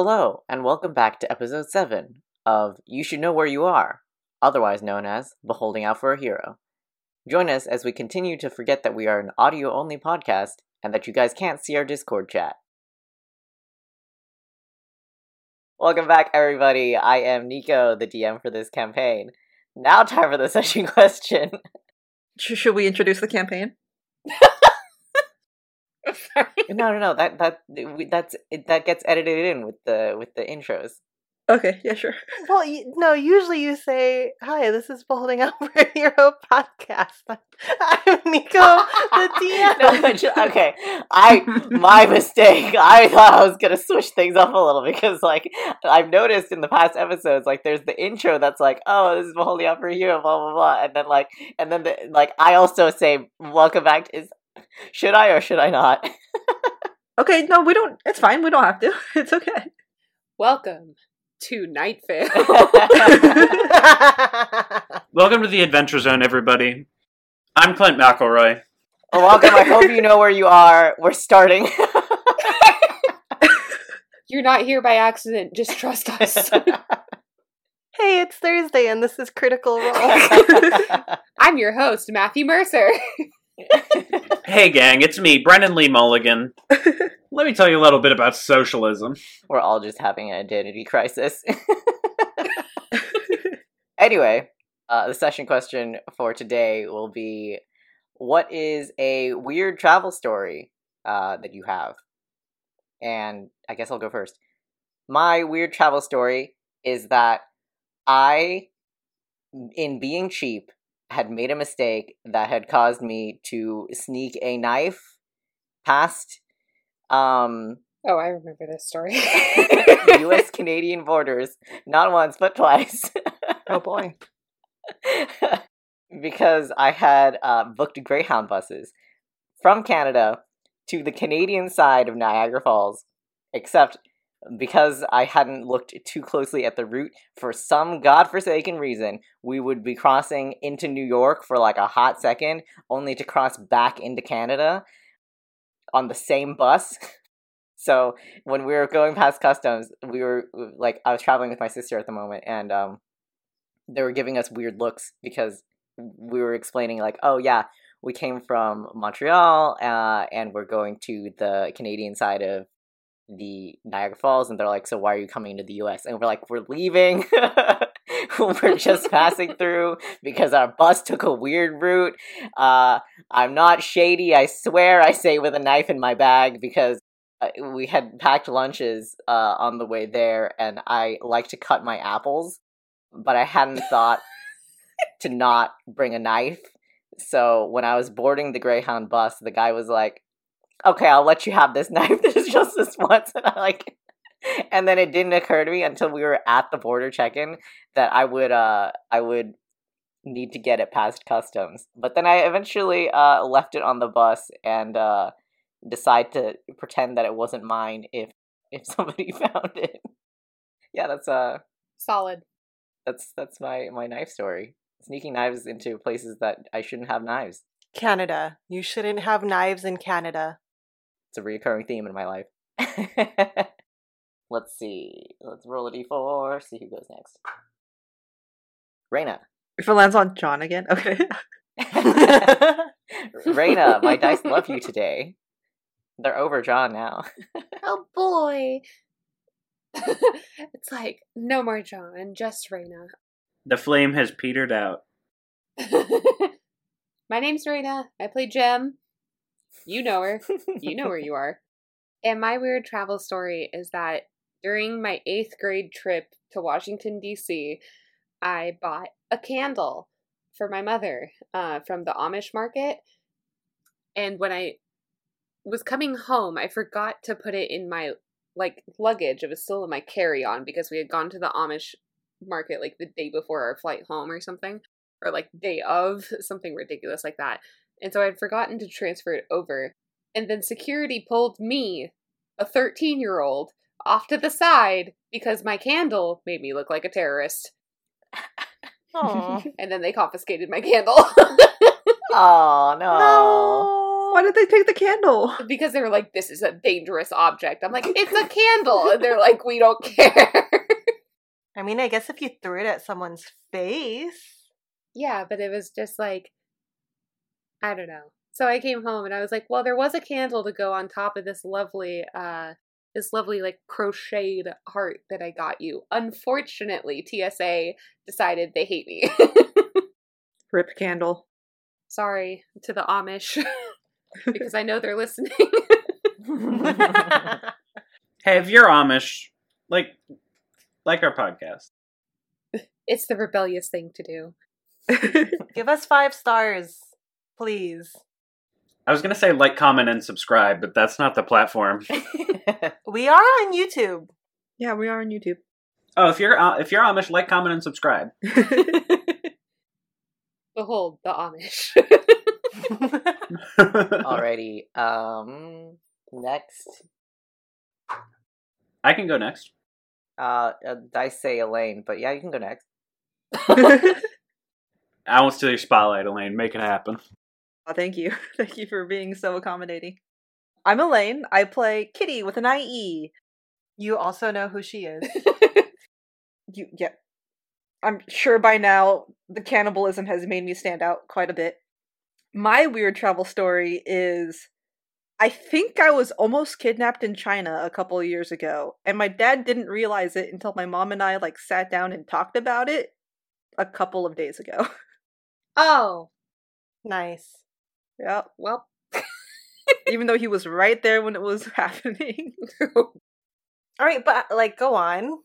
Hello, and welcome back to episode 7 of You Should Know Where You Are, otherwise known as Beholding Out for a Hero. Join us as we continue to forget that we are an audio only podcast and that you guys can't see our Discord chat. Welcome back, everybody. I am Nico, the DM for this campaign. Now, time for the session question. Should we introduce the campaign? no, no, no. That that we- that's that gets edited in with the with the intros. Okay, yeah, sure. Well, you, no, usually you say, Hi, this is Beholding Out for a Hero podcast. I'm Nico, the DM. no, but ju- okay. I my mistake. I thought I was gonna switch things up a little because, like, I've noticed in the past episodes, like, there's the intro that's like, "Oh, this is holding up for you," blah blah blah, and then like, and then the like, I also say, "Welcome back." Is should I or should I not? Okay, no, we don't. It's fine. We don't have to. It's okay. Welcome to Night Vale. Welcome to the Adventure Zone, everybody. I'm Clint McElroy. Well, welcome. I hope you know where you are. We're starting. You're not here by accident. Just trust us. hey, it's Thursday and this is Critical Role. I'm your host, Matthew Mercer. Hey, gang, it's me, Brennan Lee Mulligan. Let me tell you a little bit about socialism. We're all just having an identity crisis. anyway, uh, the session question for today will be what is a weird travel story uh, that you have? And I guess I'll go first. My weird travel story is that I, in being cheap, had made a mistake that had caused me to sneak a knife past um Oh, I remember this story. US Canadian borders, not once but twice. oh boy. because I had uh, booked Greyhound buses from Canada to the Canadian side of Niagara Falls, except because I hadn't looked too closely at the route, for some godforsaken reason, we would be crossing into New York for like a hot second, only to cross back into Canada on the same bus. So when we were going past customs, we were like, I was traveling with my sister at the moment, and um, they were giving us weird looks because we were explaining like, oh yeah, we came from Montreal, uh, and we're going to the Canadian side of the Niagara Falls, and they're like, so why are you coming to the U.S.? And we're like, we're leaving. we're just passing through because our bus took a weird route. Uh, I'm not shady, I swear. I say with a knife in my bag because uh, we had packed lunches uh, on the way there, and I like to cut my apples, but I hadn't thought to not bring a knife. So when I was boarding the Greyhound bus, the guy was like, "Okay, I'll let you have this knife. There's just this once," and I like. And then it didn't occur to me until we were at the border check-in that I would uh I would need to get it past customs. But then I eventually uh left it on the bus and uh decide to pretend that it wasn't mine if if somebody found it. Yeah, that's uh Solid. that's that's my my knife story. Sneaking knives into places that I shouldn't have knives. Canada. You shouldn't have knives in Canada. It's a recurring theme in my life. Let's see. Let's roll a d4. See who goes next. Raina. If it lands on John again, okay. Raina, my dice love you today. They're over John now. Oh boy. it's like, no more John, just Raina. The flame has petered out. My name's Raina. I play Jem. You know her. You know where you are. And my weird travel story is that during my eighth grade trip to Washington, D.C., I bought a candle for my mother uh, from the Amish market. And when I was coming home, I forgot to put it in my like luggage. It was still in my carry on because we had gone to the Amish market like the day before our flight home or something, or like day of something ridiculous like that. And so I'd forgotten to transfer it over. And then security pulled me, a 13 year old, off to the side because my candle made me look like a terrorist. Aw. and then they confiscated my candle. Oh no. no. Why did they take the candle? because they were like, "This is a dangerous object." I'm like, "It's a candle," and they're like, "We don't care." I mean, I guess if you threw it at someone's face. yeah, but it was just like, I don't know. So I came home and I was like, "Well, there was a candle to go on top of this lovely, uh, this lovely like crocheted heart that I got you." Unfortunately, TSA decided they hate me. Rip candle. Sorry to the Amish because I know they're listening. Hey, if you're Amish, like like our podcast. it's the rebellious thing to do. Give us five stars, please. I was gonna say like, comment, and subscribe, but that's not the platform. We are on YouTube. yeah, we are on YouTube. Oh, if you're uh, if you're Amish, like, comment, and subscribe. Behold the Amish. Alrighty. Um. Next, I can go next. uh, I say Elaine, but yeah, you can go next. I won't steal your spotlight, Elaine. Make it happen. Oh, thank you. Thank you for being so accommodating. I'm Elaine. I play Kitty with an IE. You also know who she is. You, yeah. I'm sure by now the cannibalism has made me stand out quite a bit. My weird travel story is I think I was almost kidnapped in China a couple of years ago, and my dad didn't realize it until my mom and I like sat down and talked about it a couple of days ago. oh, Nice. Yeah. well. Even though he was right there when it was happening. All right, but like, go on.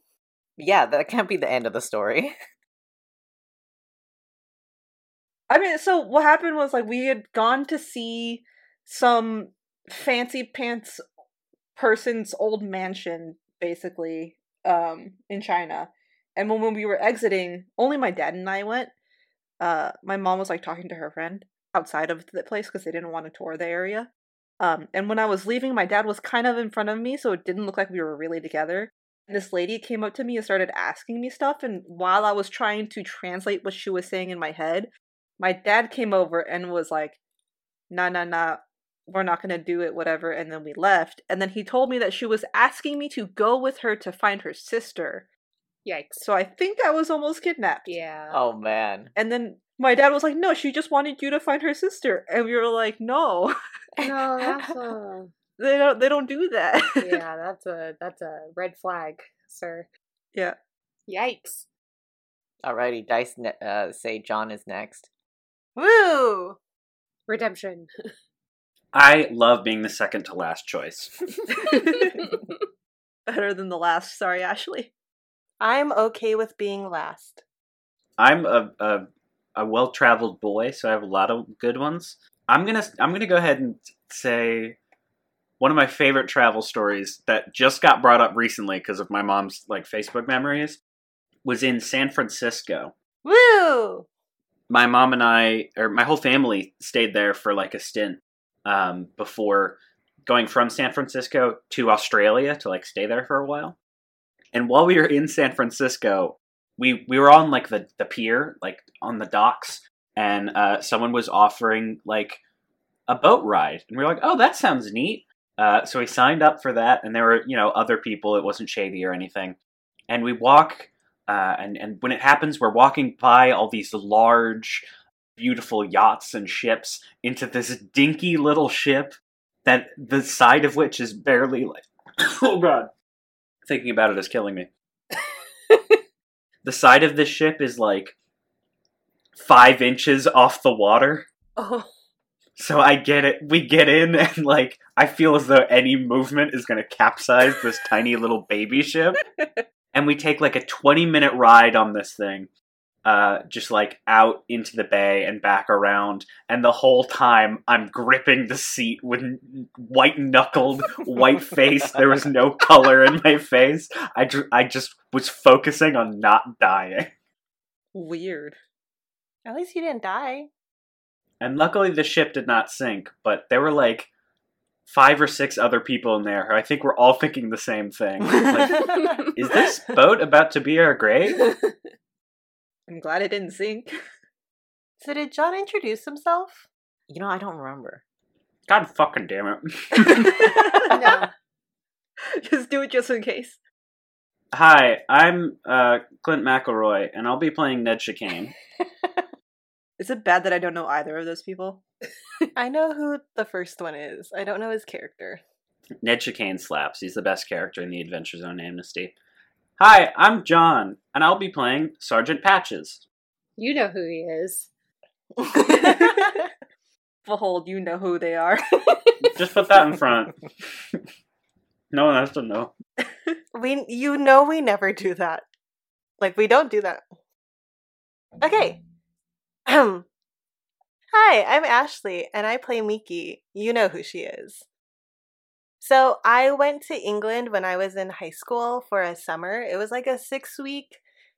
Yeah, that can't be the end of the story. I mean, so what happened was like we had gone to see some fancy pants person's old mansion, basically, um, in China. And when, when we were exiting, only my dad and I went. Uh, my mom was like talking to her friend outside of the place because they didn't want to tour the area. Um, and when I was leaving, my dad was kind of in front of me, so it didn't look like we were really together. And this lady came up to me and started asking me stuff. And while I was trying to translate what she was saying in my head, my dad came over and was like, nah, nah, nah, we're not going to do it, whatever. And then we left. And then he told me that she was asking me to go with her to find her sister. Yikes. So I think I was almost kidnapped. Yeah. Oh man. And then my dad was like, no, she just wanted you to find her sister. And we were like, no, No, that's a they don't, they don't do that. yeah, that's a that's a red flag, sir. yeah. Yikes. Alrighty, dice ne- uh, say John is next. Woo! Redemption. I love being the second to last choice. Better than the last. Sorry, Ashley. I'm okay with being last. I'm a a, a well traveled boy, so I have a lot of good ones. I'm gonna I'm gonna go ahead and say one of my favorite travel stories that just got brought up recently because of my mom's like Facebook memories was in San Francisco. Woo! My mom and I, or my whole family, stayed there for like a stint um, before going from San Francisco to Australia to like stay there for a while. And while we were in San Francisco, we we were on like the the pier, like on the docks, and uh, someone was offering like a boat ride, and we were like, "Oh, that sounds neat." Uh, so we signed up for that, and there were you know other people. It wasn't shady or anything, and we walk. Uh, and and when it happens, we're walking by all these large, beautiful yachts and ships into this dinky little ship that the side of which is barely like oh god thinking about it is killing me. The side of this ship is like five inches off the water. Oh, so i get it. We get in and like i feel as though any movement is going to capsize this tiny little baby ship. And we take like a 20 minute ride on this thing uh, just like out into the bay and back around, and the whole time I'm gripping the seat with white knuckled, white face. There was no color in my face. I, ju- I just was focusing on not dying. Weird. at least you didn't die. And luckily, the ship did not sink, but there were like five or six other people in there who I think we're all thinking the same thing. Like, is this boat about to be our grave? I'm glad it didn't sink. So did John introduce himself? You know, I don't remember. God fucking damn it. No. just do it just in case. Hi, I'm uh, Clint McElroy, and I'll be playing Ned Chicane. Is it bad that I don't know either of those people? I know who the first one is. I don't know his character. Ned Chicane slaps. He's the best character in the Adventure Zone Amnesty. Hi, I'm John, and I'll be playing Sergeant Patches. You know who he is. Behold, you know who they are. Just put that in front. no one has to know. we, you know, we never do that. Like we don't do that. Okay. Hi, I'm Ashley, and I play Miki. You know who she is. So I went to England when I was in high school for a summer. It was like a six week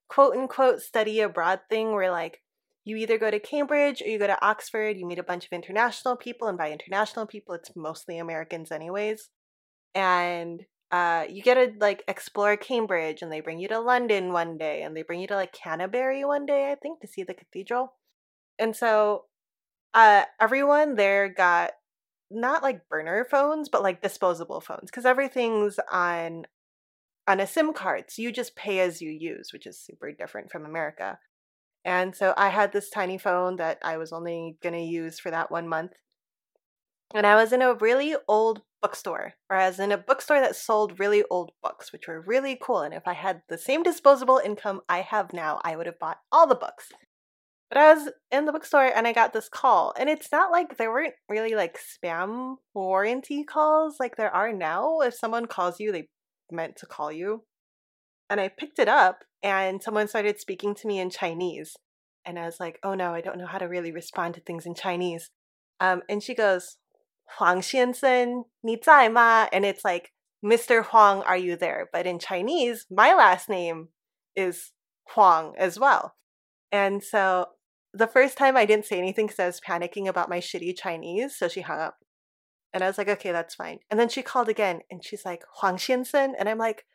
quote unquote study abroad thing where like you either go to Cambridge or you go to Oxford, you meet a bunch of international people, and by international people it's mostly Americans anyways. And uh, you get to like explore Cambridge and they bring you to London one day and they bring you to like Canterbury one day, I think, to see the cathedral. And so uh everyone there got not like burner phones, but like disposable phones because everything's on on a SIM card. So you just pay as you use, which is super different from America. And so I had this tiny phone that I was only going to use for that one month. And I was in a really old bookstore, or I was in a bookstore that sold really old books, which were really cool. And if I had the same disposable income I have now, I would have bought all the books. But I was in the bookstore and I got this call. And it's not like there weren't really like spam warranty calls like there are now. If someone calls you, they meant to call you. And I picked it up and someone started speaking to me in Chinese. And I was like, oh no, I don't know how to really respond to things in Chinese. Um, and she goes, Huang Xiansen, ni zai ma? And it's like, Mr. Huang, are you there? But in Chinese, my last name is Huang as well. And so the first time I didn't say anything because I was panicking about my shitty Chinese. So she hung up. And I was like, okay, that's fine. And then she called again and she's like, Huang Xiansen. And I'm like,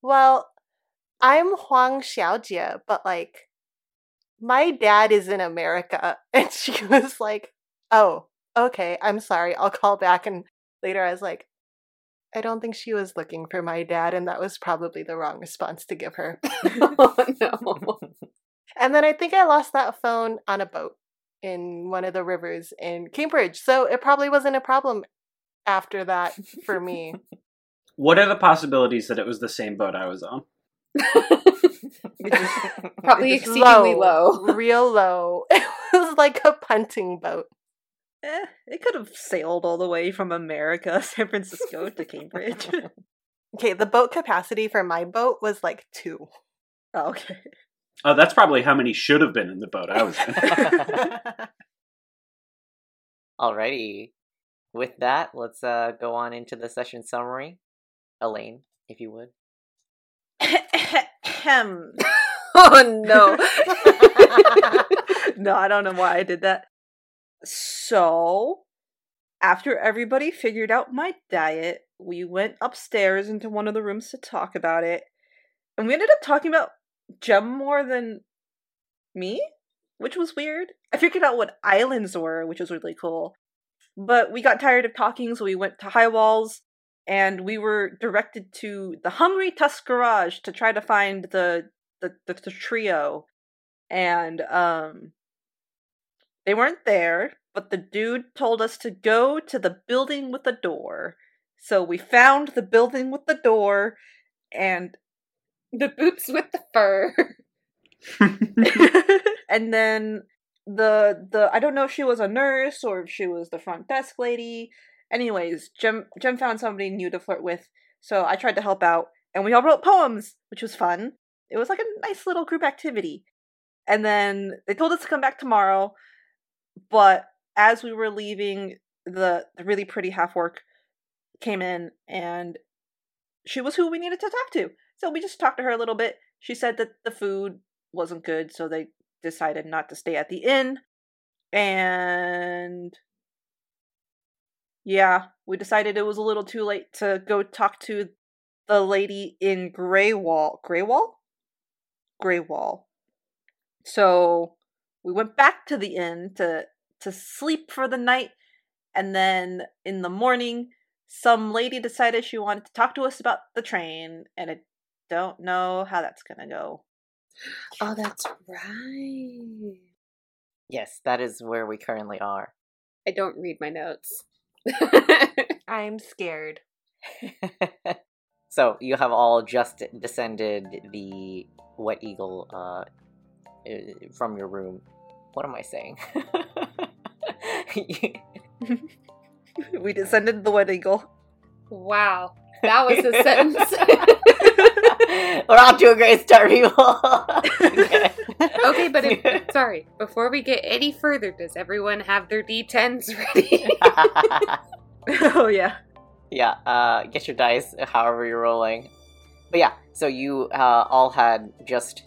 well, I'm Huang Xiaojie, but like, my dad is in America. And she was like, oh, okay, I'm sorry. I'll call back. And later I was like, I don't think she was looking for my dad. And that was probably the wrong response to give her. oh no. And then I think I lost that phone on a boat in one of the rivers in Cambridge. So it probably wasn't a problem after that for me. What are the possibilities that it was the same boat I was on? Probably It's exceedingly low. real low. It was like a punting boat. Eh, it could have sailed all the way from America, San Francisco to Cambridge. Okay, the boat capacity for my boat was like two. oh, okay. Oh, that's probably how many should have been in the boat I was in. Alrighty. With that, let's uh, go on into the session summary. Elaine, if you would. Ahem. oh no. no, I don't know why I did that. So, after everybody figured out my diet, we went upstairs into one of the rooms to talk about it. And we ended up talking about Jem more than me, which was weird. I figured out what islands were, which was really cool. But we got tired of talking, so we went to High Walls and we were directed to the Hungry Tusk Garage to try to find the the, the, the trio. And um they weren't there, but the dude told us to go to the building with the door. So we found the building with the door and the boots with the fur. and then the the I don't know if she was a nurse or if she was the front desk lady. Anyways, Jim Jim found somebody new to flirt with, so I tried to help out, and we all wrote poems, which was fun. It was like a nice little group activity. And then they told us to come back tomorrow, but as we were leaving, the, the really pretty half-orc came in, and she was who we needed to talk to. So we just talked to her a little bit. She said that the food wasn't good, so they decided not to stay at the inn. And yeah, we decided it was a little too late to go talk to the lady in Greywall. Greywall? Greywall. So we went back to the inn to to sleep for the night And then in the morning, some lady decided she wanted to talk to us about the train, and I don't know how that's gonna go. Oh, that's right. Yes, that is where we currently are. I don't read my notes. I'm scared. so you have all just descended the wet eagle uh, uh, from your room. What am I saying? we descended the Wet Eagle. wow. That was a sentence. We're off to a great start, people. Okay. okay, but if, sorry, before we get any further, does everyone have their d10s ready? oh yeah. yeah, uh, get your dice, however you're rolling. But yeah, so you uh, all had just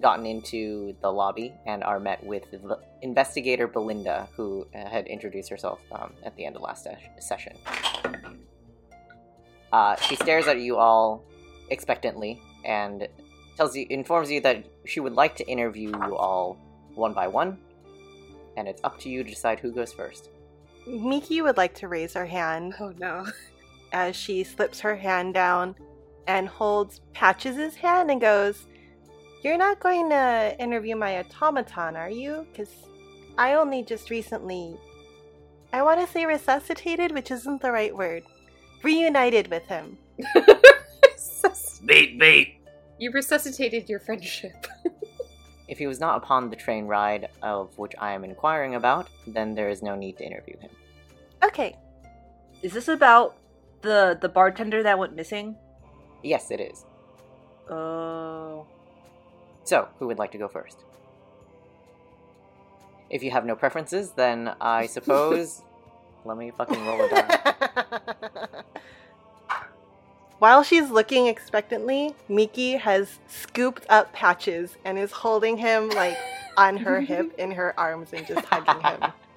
gotten into the lobby and are met with the investigator Belinda, who uh, had introduced herself um, at the end of last ses- session. Uh, she stares at you all expectantly and tells you, informs you that she would like to interview you all one by one, and it's up to you to decide who goes first. Miki would like to raise her hand oh no. as she slips her hand down and holds Patches' hand and goes, You're not going to interview my automaton, are you? Because I only just recently. I want to say resuscitated, which isn't the right word. Reunited with him. Bait, bait. you resuscitated your friendship. If he was not upon the train ride of which I am inquiring about, then there is no need to interview him. Okay. Is this about the the bartender that went missing? Yes, it is. Oh. So, who would like to go first? If you have no preferences, then I suppose. let me fucking roll a die. While she's looking expectantly, Miki has scooped up Patches and is holding him like on her hip in her arms and just hugging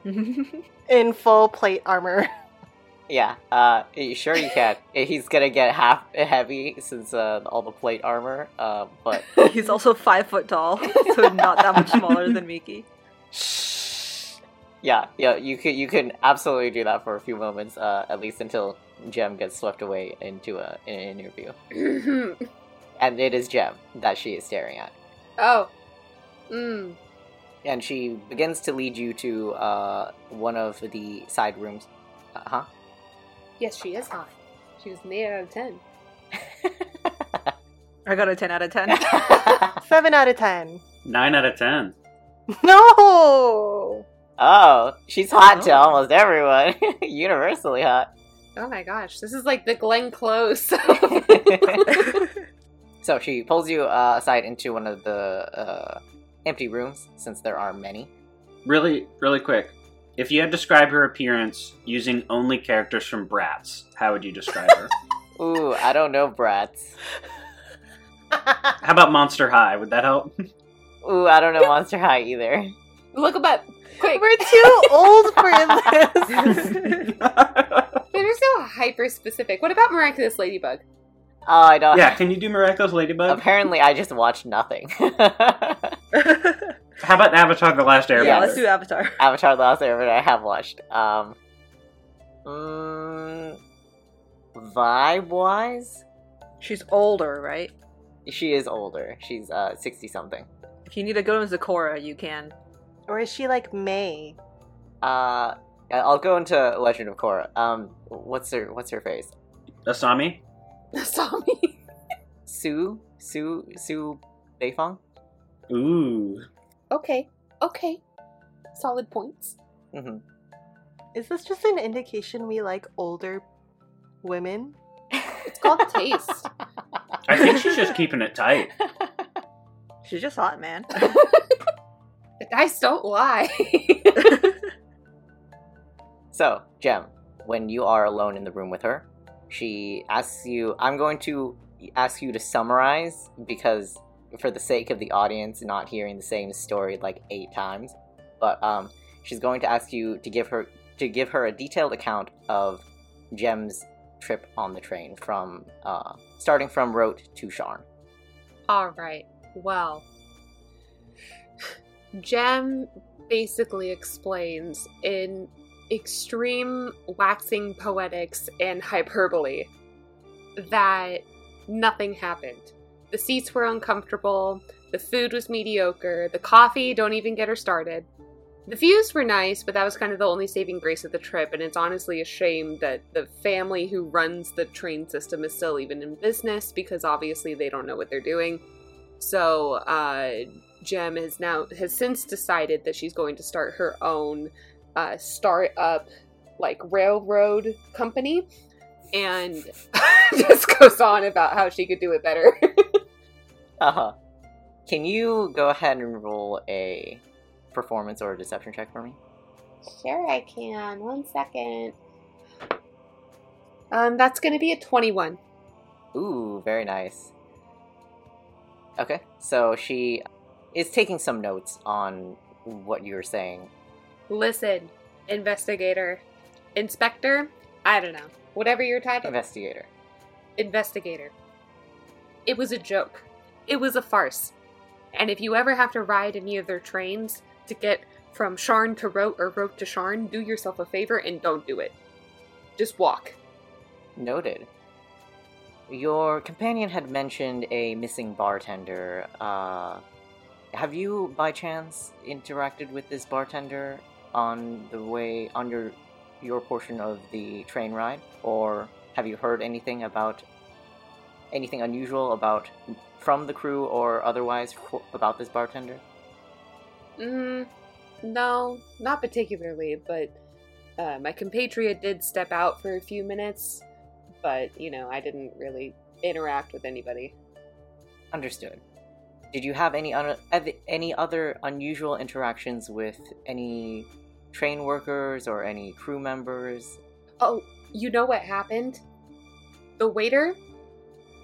him in full plate armor. Yeah, uh, sure you can. He's gonna get half heavy since uh, all the plate armor, uh, but He's also five foot tall, so not that much smaller than Miki. Yeah, yeah, you could you can absolutely do that for a few moments, uh, at least until Jem gets swept away into a, an interview. And it is Jem that she is staring at. oh. Mm. And she begins to lead you to uh, one of the side rooms. Uh huh. Yes, she is hot. She was made out of 10. I got a ten out of ten. 7 out of 10. Nine out of ten. No! Oh, she's hot to Oh. almost everyone. Universally hot. Oh my gosh, this is like the Glenn Close. So she pulls you uh, aside into one of the uh, empty rooms, since there are many. Really, really quick. If you had to describe her appearance using only characters from Bratz, how would you describe her? Ooh, I don't know, brats. how about Monster High? Would that help? Ooh, I don't know Monster High either. Look him up. Quick. We're too old for this. They're so hyper specific. What about Miraculous Ladybug? Oh, I don't. yeah, can you do Miraculous Ladybug? Apparently, I just watched nothing. How about Avatar: The Last Airbender? yeah, let's do Avatar. Avatar: The Last Airbender, I have watched. Um, mm, vibe wise, She's older, right? she is older. She's uh sixty something. If you need to go to Zakora, you can. Or is she like May? Uh, I'll go into Legend of Korra. Um, what's her what's her face? Asami? Asami. Sue Sue Sue Beifong. Ooh. okay. Okay. Solid points. hmm Is this just an indication we like older women? It's called taste. I think she's just keeping it tight. She's just hot, man. Dice don't lie. So, Jem, when you are alone in the room with her, she asks you, I'm going to ask you to summarize because, for the sake of the audience not hearing the same story like eight times, but um, she's going to ask you to give her to give her a detailed account of Jem's trip on the train from uh, starting from Wroat to Sharn. All right. Well, Jem basically explains in extreme waxing poetics and hyperbole that nothing happened. The seats were uncomfortable, the food was mediocre, the coffee, don't even get her started. The views were nice, but that was kind of the only saving grace of the trip, and it's honestly a shame that the family who runs the train system is still even in business because obviously they don't know what they're doing. So, uh, Jem has now has since decided that she's going to start her own uh, startup like railroad company, and just goes on about how she could do it better. Uh huh. Can you go ahead and roll a performance or a deception check for me? sure, I can. One second. Um, that's going to be a twenty-one. Ooh, very nice. Okay, so she is taking some notes on what you're saying. Listen, investigator, inspector. I don't know. Whatever your title. Investigator. investigator. It was a joke. It was a farce. And if you ever have to ride any of their trains to get from Sharn to Wroat or Wroat to Sharn, do yourself a favor and don't do it. Just walk. Noted. Your companion had mentioned a missing bartender. Uh, have you, by chance, interacted with this bartender on the way on your your portion of the train ride, or have you heard anything about anything unusual about from the crew or otherwise for, about this bartender? Mm, no, not particularly, but uh, my compatriot did step out for a few minutes, but, you know, I didn't really interact with anybody. Understood. Did you have any un- any other unusual interactions with any train workers or any crew members? Oh, you know what happened? The waiter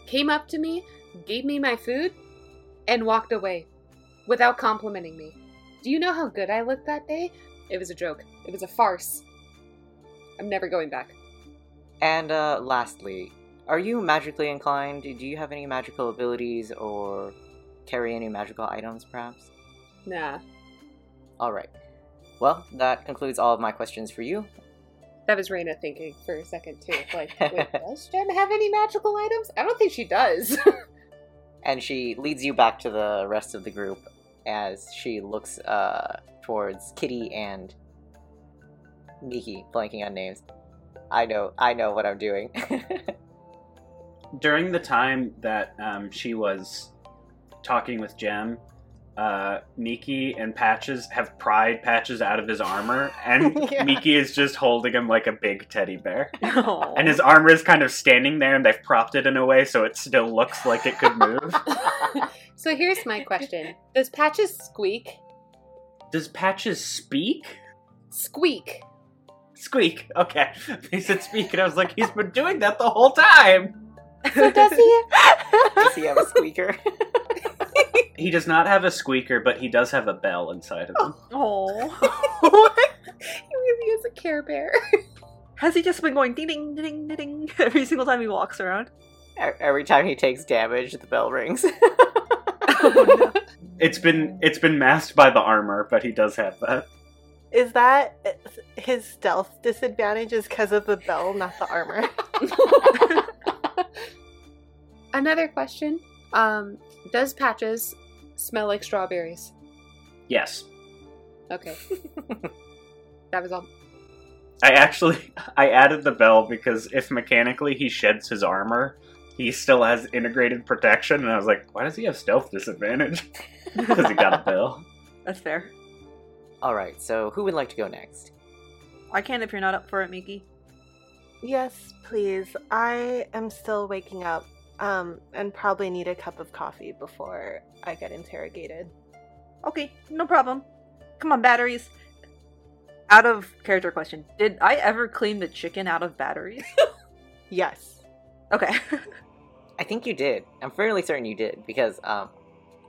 came up to me, gave me my food, and walked away without complimenting me. Do you know how good I looked that day? It was a joke. It was a farce. I'm never going back. And uh, lastly, are you magically inclined? Do you have any magical abilities or carry any magical items, perhaps? Nah. All right. Well, that concludes all of my questions for you. That was Raina thinking for a second too. Like, wait, does Jen have any magical items? I don't think she does. and she leads you back to the rest of the group as she looks uh, towards Kitty and Miki, blanking on names. I know, I know what I'm doing. During the time that um, she was talking with Jem, uh, Miki and Patches have pried Patches out of his armor, and Yeah. Miki is just holding him like a big teddy bear. Aw. And his armor is kind of standing there, and they've propped it in a way so it still looks like it could move. so here's my question: Does Patches squeak? Does Patches speak? Squeak. Squeak. Okay. He said speak, and I was like, he's been doing that the whole time. So does he? Does he have a squeaker? He does not have a squeaker, but he does have a bell inside of him. Oh. Aw. he really is a Care Bear. Has he just been going ding ding ding ding ding every single time he walks around? E- Every time he takes damage, the bell rings. Oh, no. It's been it's been masked by the armor, but he does have that. Is that uh, his stealth disadvantage is because of the bell, not the armor? Another question: um, Does Patches smell like strawberries? Yes. Okay. that was all. I actually I added the bell because if mechanically he sheds his armor, he still has integrated protection, and I was like, why does he have stealth disadvantage? Because he got a bell. That's fair. All right, so who would like to go next? I can if you're not up for it, Miki. yes, please. I am still waking up, um, and probably need a cup of coffee before I get interrogated. Okay, no problem. Come on, batteries. Out of character question. Did I ever clean the chicken out of batteries? Yes. Okay. I think you did. I'm fairly certain you did because, um,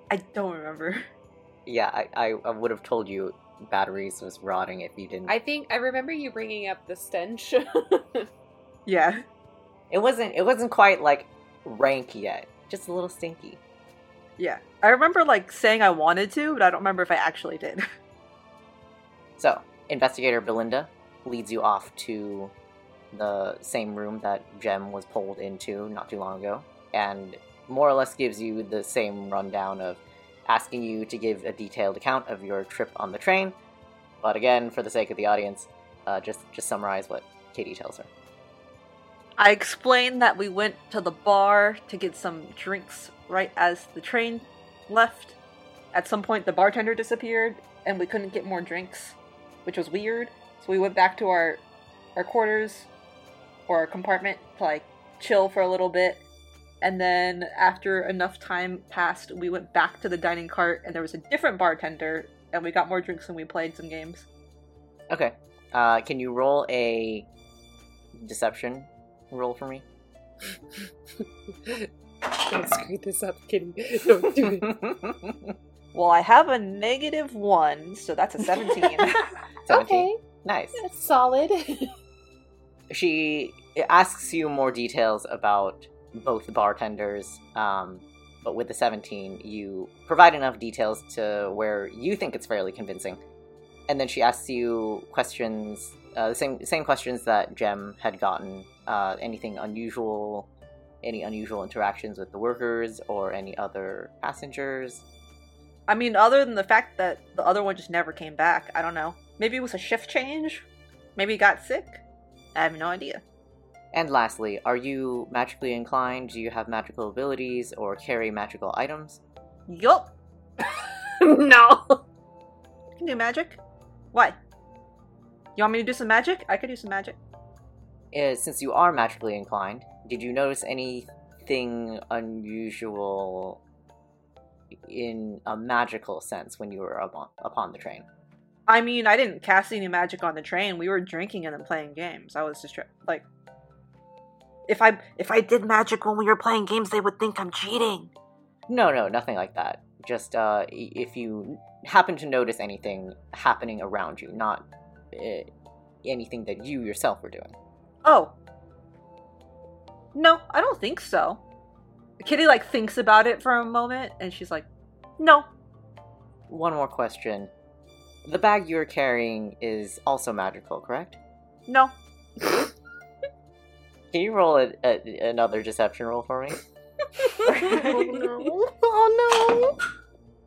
I don't remember. yeah, I, I, I would have told you batteries was rotting if you didn't. I think I remember you bringing up the stench. Yeah. It wasn't. It wasn't quite like rank yet. Just a little stinky. Yeah. I remember like saying I wanted to, but I don't remember if I actually did. So, investigator Belinda, leads you off to the same room that Jem was pulled into not too long ago, and more or less gives you the same rundown of asking you to give a detailed account of your trip on the train. But again, for the sake of the audience, uh, just just summarize what Katie tells her. I explained that we went to the bar to get some drinks right as the train left. At some point, the bartender disappeared, and we couldn't get more drinks, which was weird. So we went back to our our quarters or our compartment to like chill for a little bit. And then after enough time passed, we went back to the dining cart, and there was a different bartender, and we got more drinks and we played some games. Okay. Uh, can you roll a deception roll for me? Don't screw this up, Kitty. Don't do it. Well, I have a negative one, so that's a 17. 17. Okay, Nice. that's solid. She asks you more details about both bartenders, um, but with the 17, you provide enough details to where you think it's fairly convincing. And then she asks you questions, uh, the same same questions that Jem had gotten. Uh, anything unusual, any unusual interactions with the workers or any other passengers. I mean, other than the fact that the other one just never came back, I don't know. Maybe it was a shift change? Maybe he got sick? I have no idea. And lastly, are you magically inclined? Do you have magical abilities or carry magical items? Yup. no. You can do magic. Why? You want me to do some magic? I could do some magic. Uh, since you are magically inclined, did you notice anything unusual in a magical sense when you were upon, upon the train? I mean, I didn't cast any magic on the train. We were drinking and then playing games. I was just like, if I if I did magic when we were playing games, they would think I'm cheating. No, no, nothing like that. Just uh, if you happen to notice anything happening around you, not uh, anything that you yourself were doing. Oh. No, I don't think so. Kitty like thinks about it for a moment and she's like, "No." One more question. The bag you're carrying is also magical, correct? No. Can you roll a, a, another deception roll for me? oh no! Oh no!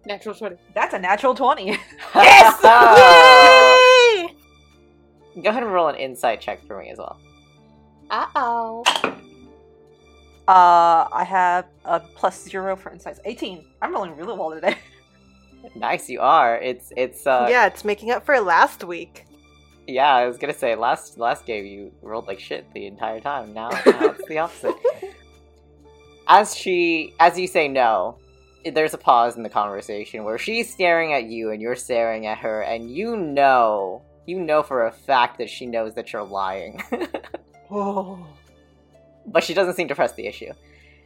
Natural 20. That's a natural 20. yes! Yay! Go ahead and roll an insight check for me as well. Uh oh. Uh, I have a plus 0 for insights. 18. I'm rolling really well today. Nice, you are. It's it's uh yeah, it's making up for last week. yeah. I was gonna say last last game you rolled like shit the entire time. Now, now it's the opposite. As she as you say no, there's a pause in the conversation where she's staring at you and you're staring at her, and you know you know for a fact that she knows that you're lying. Oh. but she doesn't seem to press the issue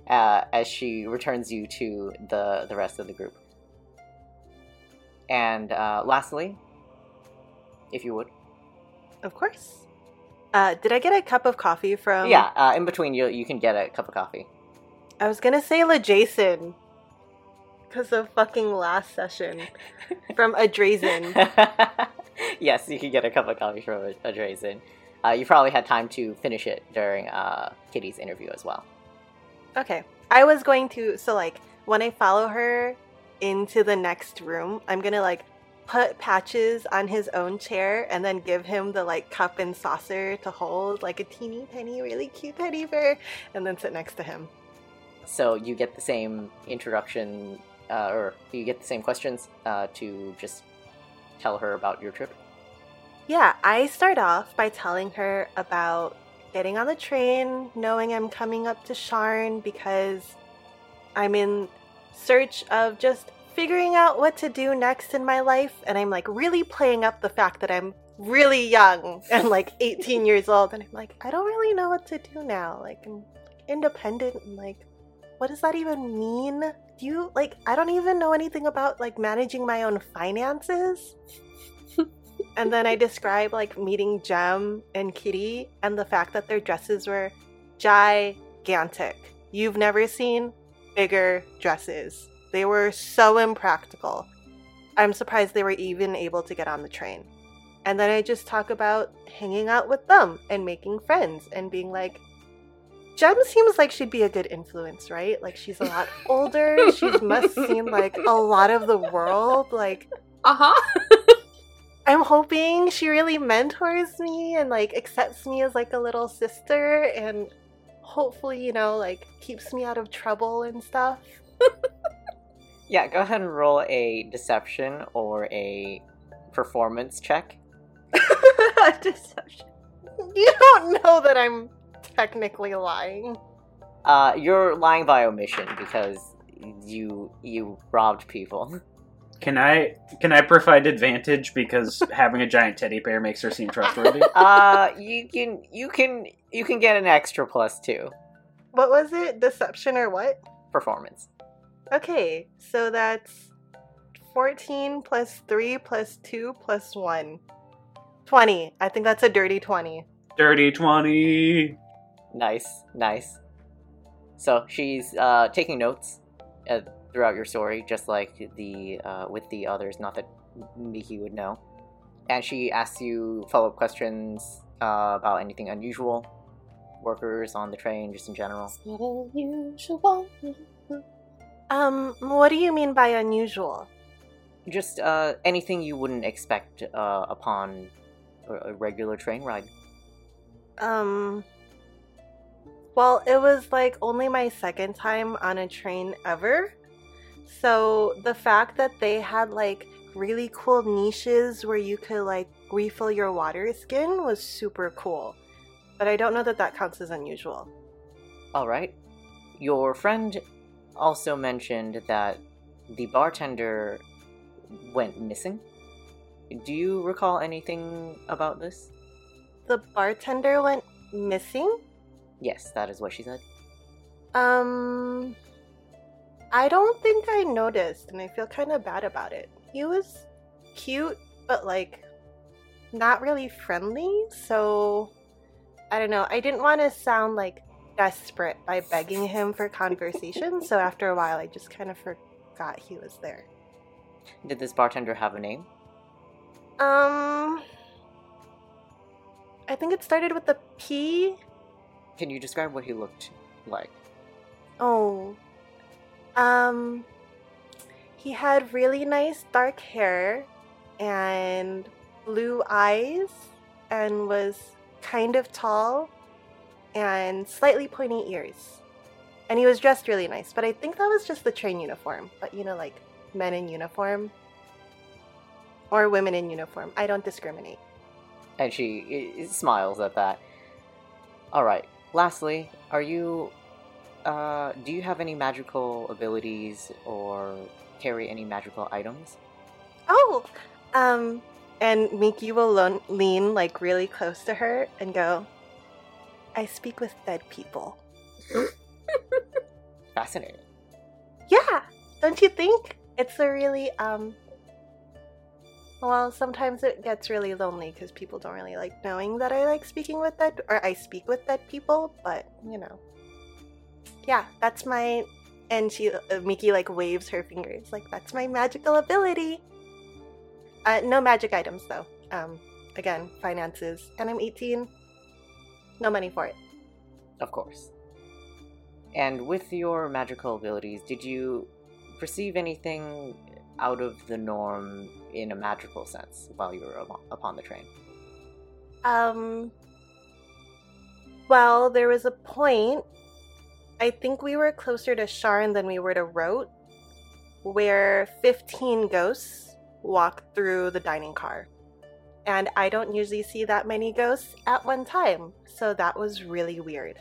uh, as she returns you to the the rest of the group. And uh, lastly, if you would, Of course. Uh, did I get a cup of coffee from? yeah, uh, in between you you can get a cup of coffee. I was gonna say La Jason. Because of fucking last session. from a Drazen. yes, you can get a cup of coffee from a, a Drazen. Uh, you probably had time to finish it during uh, Kitty's interview as well. Okay. I was going to so like when I follow her into the next room, I'm gonna like put patches on his own chair and then give him the like cup and saucer to hold like a teeny tiny really cute teddy bear and then sit next to him. So you get the same introduction, uh, or you get the same questions uh, to just tell her about your trip. Yeah, I start off by telling her about getting on the train, knowing I'm coming up to Sharn because I'm in search of just figuring out what to do next in my life. And I'm like really playing up the fact that I'm really young and like 18 years old. And I'm like, I don't really know what to do now. Like, I'm independent and like, what does that even mean? Do you like, I don't even know anything about like managing my own finances. And then I describe like meeting Jem and Kitty and the fact that their dresses were gigantic. You've never seen bigger dresses. They were so impractical. I'm surprised they were even able to get on the train. And then I just talk about hanging out with them and making friends and being like, Jem seems like she'd be a good influence, right? Like she's a lot older. she must seem like a lot of the world. Like Uh huh. I'm hoping she really mentors me and like accepts me as like a little sister and hopefully, you know, like keeps me out of trouble and stuff. Yeah, go ahead and roll a deception or a performance check. Deception. You don't know that I'm technically lying. Uh, you're lying by omission because you you robbed people. Can I can I provide advantage because having a giant teddy bear makes her seem trustworthy? Uh, you can you can you can get an extra plus two What was it? Deception or what? performance. Okay, so that's 14 plus 3 plus 2 plus 1. 20. I think that's a dirty 20. Dirty twenty. Nice, nice. So she's uh, taking notes uh, throughout your story, just like the uh, with the others. Not that Miki would know. And she asks you follow up questions uh, about anything unusual, workers on the train, just in general. Not unusual. Um, what do you mean by unusual? Just uh, anything you wouldn't expect uh, upon a, a regular train ride. Um, well, it was like only my second time on a train ever. So the fact that they had like really cool niches where you could like refill your water skin was super cool. But I don't know that that counts as unusual. All right. Your friend also mentioned that the bartender went missing. Do you recall anything about this? The bartender went missing? Yes, that is what she said. Um, I don't think I noticed, and I feel kind of bad about it. He was cute, but like not really friendly, so I don't know. I didn't want to sound like desperate by begging him for conversation, so after a while, I just kind of forgot he was there. Did this bartender have a name? Um, I think it started with a P. Can you describe what he looked like? Oh. Um he had really nice dark hair and blue eyes and was kind of tall and slightly pointy ears. And he was dressed really nice, but I think that was just the train uniform. But you know, like men in uniform or women in uniform. I don't discriminate. And she smiles at that. All right. Lastly, are you? Uh, do you have any magical abilities or carry any magical items? Oh, um, and Miki will lo- lean like really close to her and go, I speak with dead people. Fascinating. Yeah, don't you think? It's a really, um, well, sometimes it gets really lonely because people don't really like knowing that I like speaking with dead, or I speak with dead people, but, you know. Yeah, that's my, and she, uh, Miki like waves her fingers, like, that's my magical ability. Uh, no magic items though. Um, again, finances, and I'm 18. No money for it. Of course. And with your magical abilities, did you perceive anything out of the norm in a magical sense while you were upon the train? Um. Well, there was a point. I think we were closer to Sharn than we were to Wroat, where 15 ghosts walked through the dining car. And I don't usually see that many ghosts at one time, so that was really weird.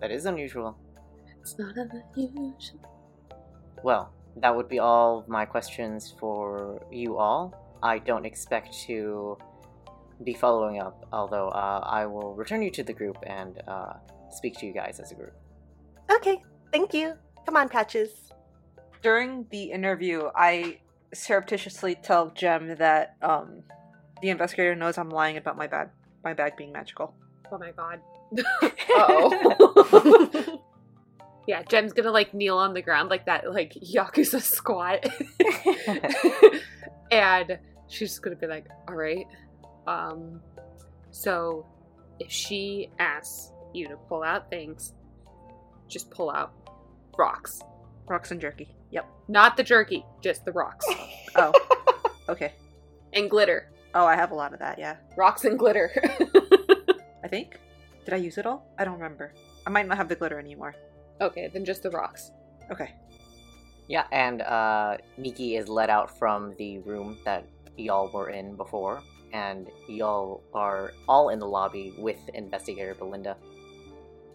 That is unusual. It's not unusual. Well, that would be all my questions for you all. I don't expect to be following up, although uh, I will return you to the group and uh, speak to you guys as a group. Okay, thank you. Come on, Patches. During the interview, I surreptitiously tell Gem that um, the investigator knows I'm lying about my bag, my bag being magical. Oh my god. oh. yeah, Gem's gonna like kneel on the ground like that, like Yakuza squat. and she's just gonna be like, alright, Um, so if she asks you to pull out things, just pull out rocks. Rocks and jerky. Yep. Not the jerky, just the rocks. Oh. okay. and glitter. Oh, I have a lot of that. Yeah. Rocks and glitter. I think. Did I use it all? I don't remember. I might not have the glitter anymore. okay, then just the rocks. Okay. Yeah, and uh, Miki is let out from the room that y'all were in before, and y'all are all in the lobby with Investigator Belinda.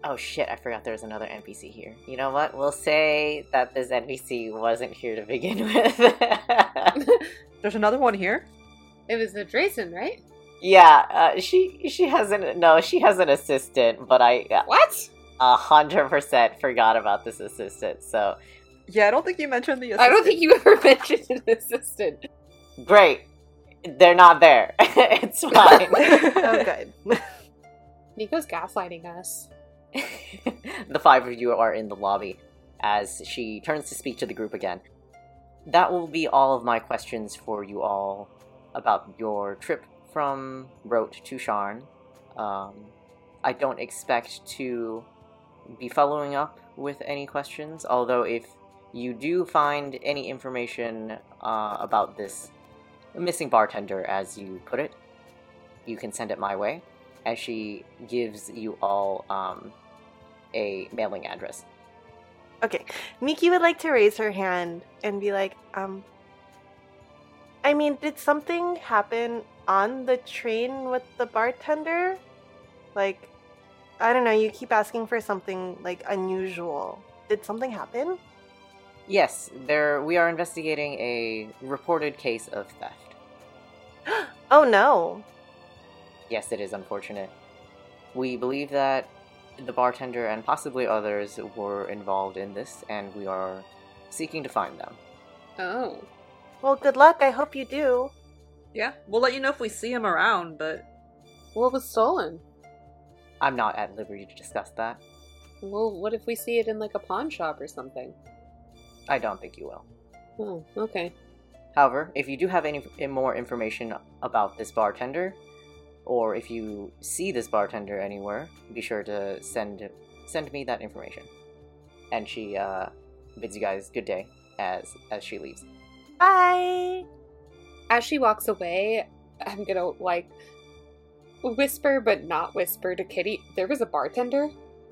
Oh shit, I forgot there was another NPC here. You know what? We'll say that this NPC wasn't here to begin with. There's another one here. It was the Drayson, right? yeah, uh, she she has an no, she has an assistant, but I What? a hundred percent forgot about this assistant. So Yeah, I don't think you mentioned the. assistant. I don't think you ever mentioned an assistant. great, they're not there. it's fine. oh, good. Nico's gaslighting us. The five of you are in the lobby as she turns to speak to the group again. That will be all of my questions for you all about your trip from Wroat to Sharn. Um, I don't expect to be following up with any questions, although if you do find any information uh, about this missing bartender, as you put it, you can send it my way. As she gives you all um, a mailing address. Okay. Miki would like to raise her hand and be like, um, I mean, did something happen on the train with the bartender? Like, I don't know, you keep asking for something like unusual. Did something happen? Yes, there. We are investigating a reported case of theft. Oh no. Yes, it is unfortunate. We believe that the bartender and possibly others were involved in this, and we are seeking to find them. Oh. Well, good luck. I hope you do. Yeah, we'll let you know if we see him around, but What was stolen? I'm not at liberty to discuss that. Well, what if we see it in like a pawn shop or something? I don't think you will. Oh, okay. However, if you do have any more information about this bartender, or if you see this bartender anywhere, be sure to send send me that information. And she uh, bids you guys good day as as she leaves. Bye. As she walks away, I'm gonna like whisper but not whisper to Kitty. There was a bartender.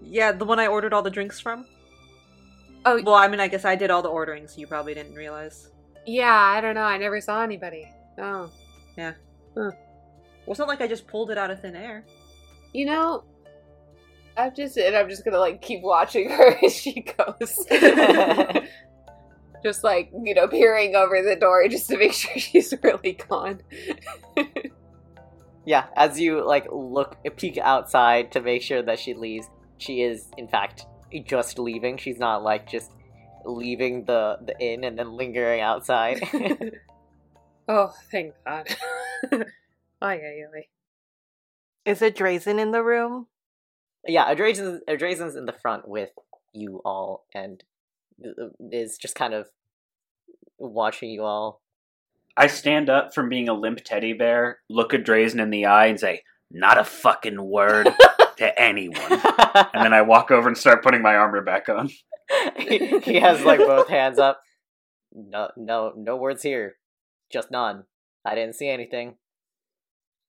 yeah, the one I ordered all the drinks from. Oh, Well, I mean, I guess I did all the ordering, so you probably didn't realize. yeah. I don't know. I never saw anybody. Oh, Well, it's not like I just pulled it out of thin air. you know, I'm just and I'm just gonna like keep watching her as she goes. just like you know, peering over the door just to make sure she's really gone. Yeah, as you like look peek outside to make sure that she leaves, she is in fact just leaving. She's not like just leaving the the inn and then lingering outside. Oh, thank God. ay, ay, ay. Is it Drazen in the room? yeah, Adrazen's, Adrazen's in the front with you all and uh, is just kind of watching you all. I stand up from being a limp teddy bear, look at Drazen in the eye, and say, "Not a fucking word to anyone." And then I walk over and start putting my armor back on. he, he has like both hands up. No, no, no words here. Just none. I didn't see anything.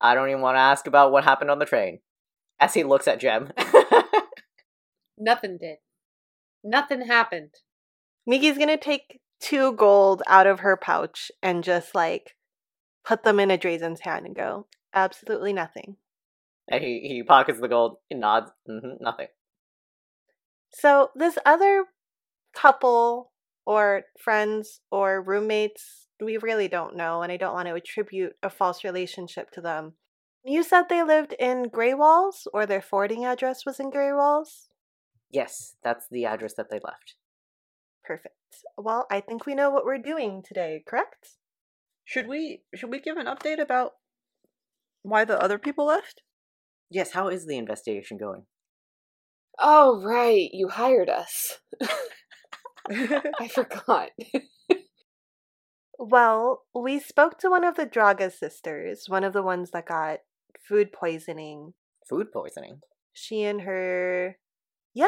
I don't even want to ask about what happened on the train. As he looks at Gem. Nothing did. Nothing happened. Miki's gonna take two gold out of her pouch and just like put them in a Drazen's hand and go, absolutely nothing. and he, he pockets the gold and nods. hmm nothing. So this other couple or friends or roommates, we really don't know, and I don't want to attribute a false relationship to them. You said they lived in Grey Walls, or their forwarding address was in Grey Walls? Yes, that's the address that they left. Perfect. Well, I think we know what we're doing today, correct? Should we should we give an update about why the other people left? Yes, how is the investigation going? Oh, right. You hired us. I forgot. Well, we spoke to one of the Draga sisters, one of the ones that got food poisoning. Food poisoning. She and her. Yeah.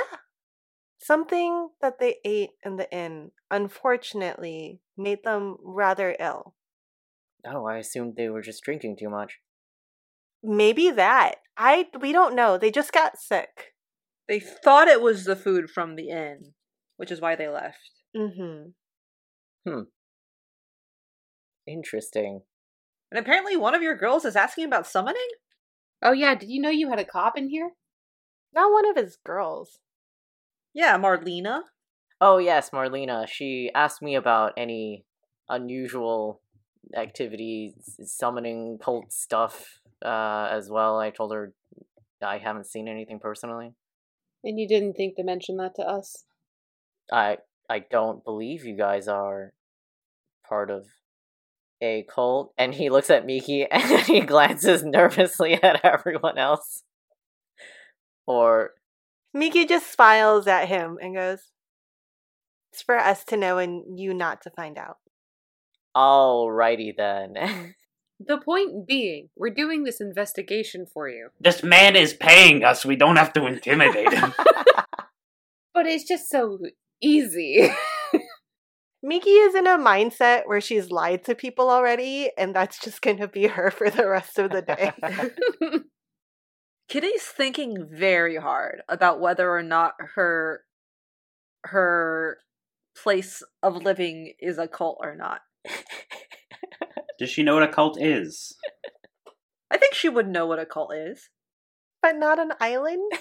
Something that they ate in the inn, unfortunately, made them rather ill. Oh, I assumed they were just drinking too much. Maybe that. I we don't know. They just got sick. They thought it was the food from the inn, which is why they left. Mm-hmm. Interesting. And apparently, one of your girls is asking about summoning. Oh yeah, did you know you had a cop in here? Not one of his girls. Yeah, Marlena. Oh yes, Marlena. She asked me about any unusual activities, summoning cult stuff uh, as well. I told her I haven't seen anything personally. And you didn't think to mention that to us? I I don't believe you guys are part of a cult. And he looks at Miki and he glances nervously at everyone else. Or Miki just smiles at him and goes, It's for us to know and you not to find out. alrighty then. The point being, we're doing this investigation for you. This man is paying us. We don't have to intimidate him. But it's just so easy. Miki is in a mindset where she's lied to people already, and that's just gonna be her for the rest of the day. Kitty's thinking very hard about whether or not her her place of living is a cult or not. Does she know what a cult is? I think she would know what a cult is. but not an island?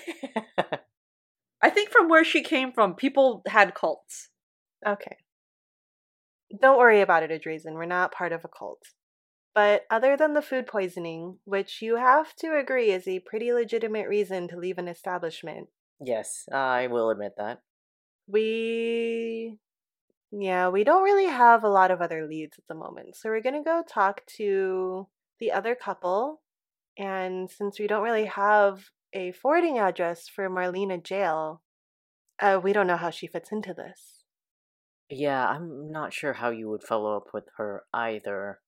I think from where she came from, people had cults. Okay. Don't worry about it, Adrezen. We're not part of a cult. But other than the food poisoning, which you have to agree is a pretty legitimate reason to leave an establishment, yes, I will admit that. we. Yeah, we don't really have a lot of other leads at the moment. So we're going to go talk to the other couple. And since we don't really have a forwarding address for Marlena Jail, uh, we don't know how she fits into this. Yeah, I'm not sure how you would follow up with her either.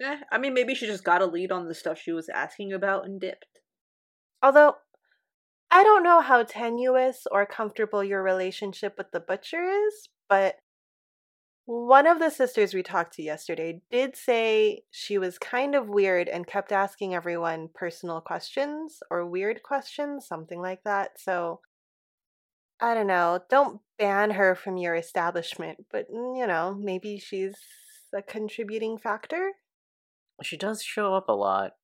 Eh, I mean, maybe she just got a lead on the stuff she was asking about and dipped. Although, I don't know how tenuous or comfortable your relationship with the butcher is, but one of the sisters we talked to yesterday did say she was kind of weird and kept asking everyone personal questions or weird questions, something like that. So, I don't know. Don't ban her from your establishment, but mm, you know, maybe she's a contributing factor. She does show up a lot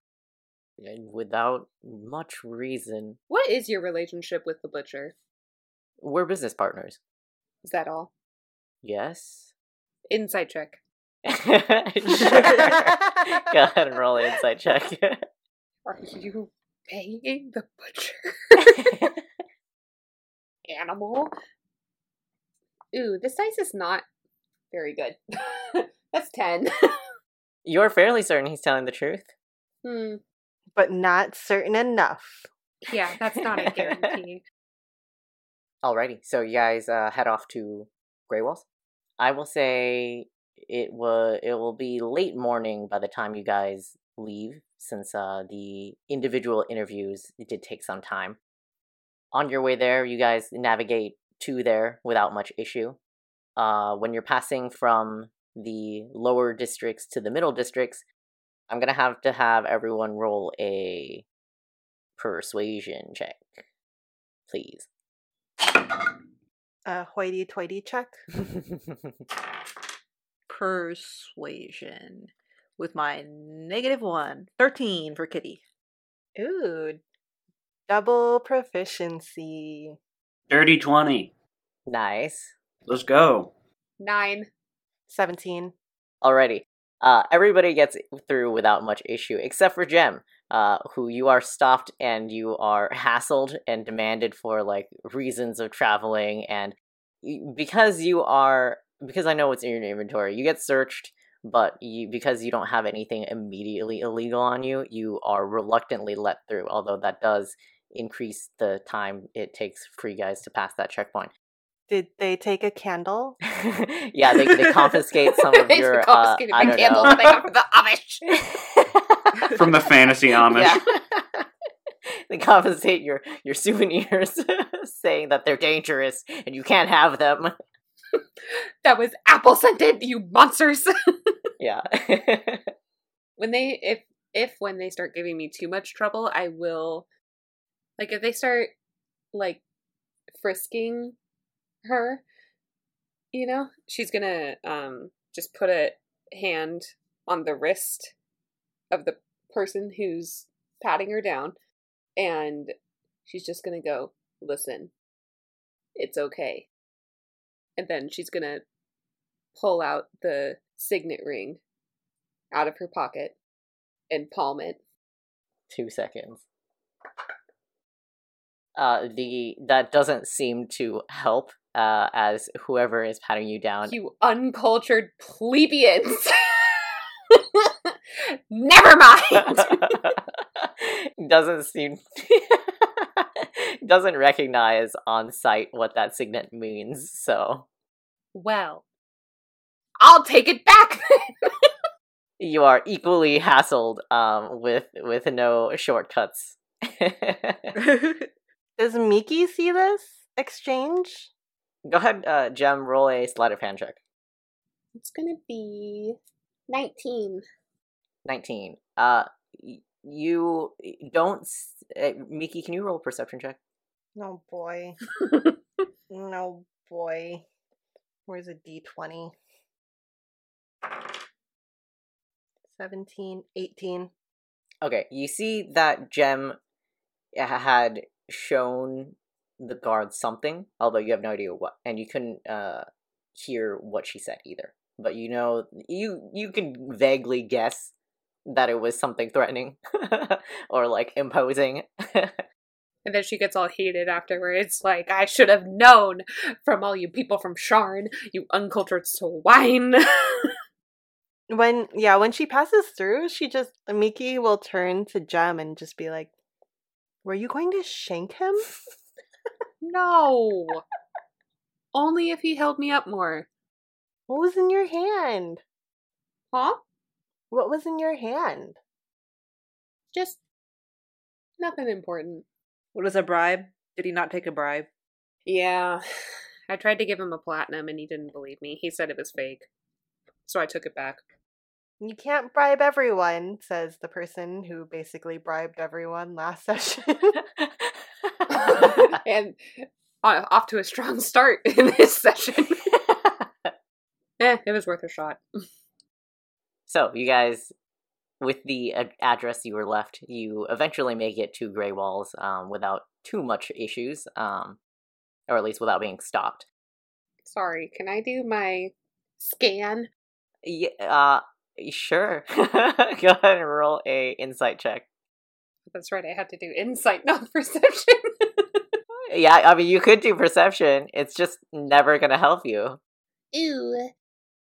and without much reason. what is your relationship with the butcher? We're business partners. Is that all? Yes. Insight check. Go ahead and roll an insight check. Are you paying the butcher? Animal. Ooh, this dice is not very good. That's 10. You're fairly certain he's telling the truth. hmm. but not certain enough. Yeah, that's not a guarantee. Alrighty, so you guys uh, head off to Grey Walls. I will say it will it will be late morning by the time you guys leave, since uh, the individual interviews did take some time. On your way there, you guys navigate to there without much issue. Uh, when you're passing from the lower districts to the middle districts, I'm gonna have to have everyone roll a persuasion check, please. A hoity toity check. Persuasion. With my negative one. 13 for Kitty. Ooh, double proficiency. Dirty 20. nice. Let's go. Nine. 17. Alrighty. Uh, everybody gets through without much issue, except for Gem, uh, who you are stopped and you are hassled and demanded for like reasons of traveling, and because you are because I know what's in your inventory, you get searched, but you because you don't have anything immediately illegal on you, you are reluctantly let through. Although that does increase the time it takes for you guys to pass that checkpoint. Did they take a candle? yeah, they, they confiscate some of They your. Uh, I my don't candles know. they got from the Amish. From the fantasy Amish. Yeah. they confiscate your your souvenirs, saying that they're dangerous and you can't have them. that was apple scented, you monsters. Yeah. when they if if when they start giving me too much trouble, I will like if they start like frisking her, you know, she's gonna um just put a hand on the wrist of the person who's patting her down and she's just gonna go, listen, it's okay. And then she's gonna pull out the signet ring out of her pocket and palm it. Two seconds. Uh, the that doesn't seem to help. Uh, as whoever is patting you down You uncultured plebeians! Never mind! doesn't seem doesn't recognize on sight what that signet means. So well, I'll take it back you are equally hassled um, with with no shortcuts. Does Miki see this exchange? Go ahead, uh, Gem. Roll a sleight of hand check. It's gonna be 19. Nineteen. Uh, y- you don't. s- Uh, Miki, can you roll a perception check? No boy. no boy. Where's a d20? 17, 18. Okay, you see that Gem had shown the guard something, although you have no idea what, and you couldn't uh, hear what she said either. But you know, you you can vaguely guess that it was something threatening or like imposing. And then she gets all heated afterwards, like, I should have known from all you people from Sharn, you uncultured swine. When, yeah, when she passes through, she just, Miki will turn to Gem and just be like, Were you going to shank him? no. Only if he held me up more. What was in your hand? Huh? What was in your hand? Just nothing important. What was a bribe? Did he not take a bribe? Yeah. I tried to give him a platinum and he didn't believe me. He said it was fake. So I took it back. You can't bribe everyone, says the person who basically bribed everyone last session. and uh, off to a strong start in this session. eh, it was worth a shot. so you guys, with the ad- address you were left, you eventually make it to Grey Walls um, without too much issues, um, or at least without being stopped. Sorry, can I do my scan? Yeah, uh, sure. Go ahead and roll a insight check. That's right, I had to do insight, not perception. Yeah, I mean, you could do perception. It's just never gonna help you. Ooh.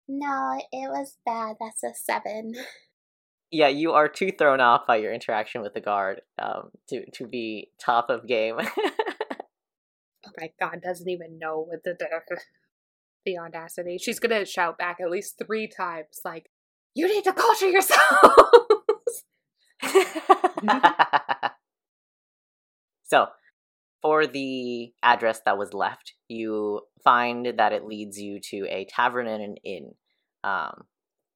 No, it was bad. That's a seven. Yeah, you are too thrown off by your interaction with the guard um, to to be top of game. oh my god, doesn't even know what the the audacity. She's gonna shout back at least three times, like, "You need to culture yourselves." so, for the address that was left, you find that it leads you to a tavern and an inn um,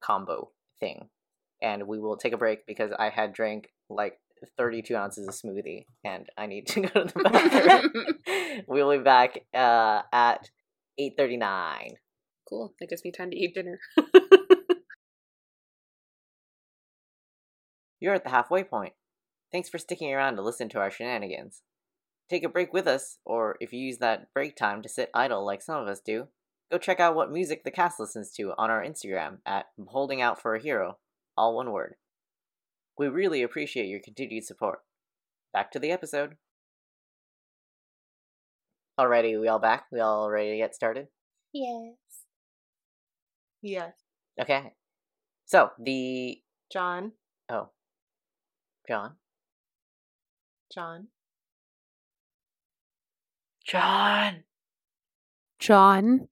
combo thing. And we will take a break because I had drank like 32 ounces of smoothie and I need to go to the bathroom. we'll be back uh, at 8.39. cool. That gives me time to eat dinner. You're at the halfway point. Thanks for sticking around to listen to our shenanigans. Take a break with us, or if you use that break time to sit idle like some of us do, go check out what music the cast listens to on our Instagram at Holding Out for a Hero, all one word. We really appreciate your continued support. Back to the episode. Alrighty, we all back? We all ready to get started? Yes. yes. Okay. So, the. John. Oh. John? John. John! John.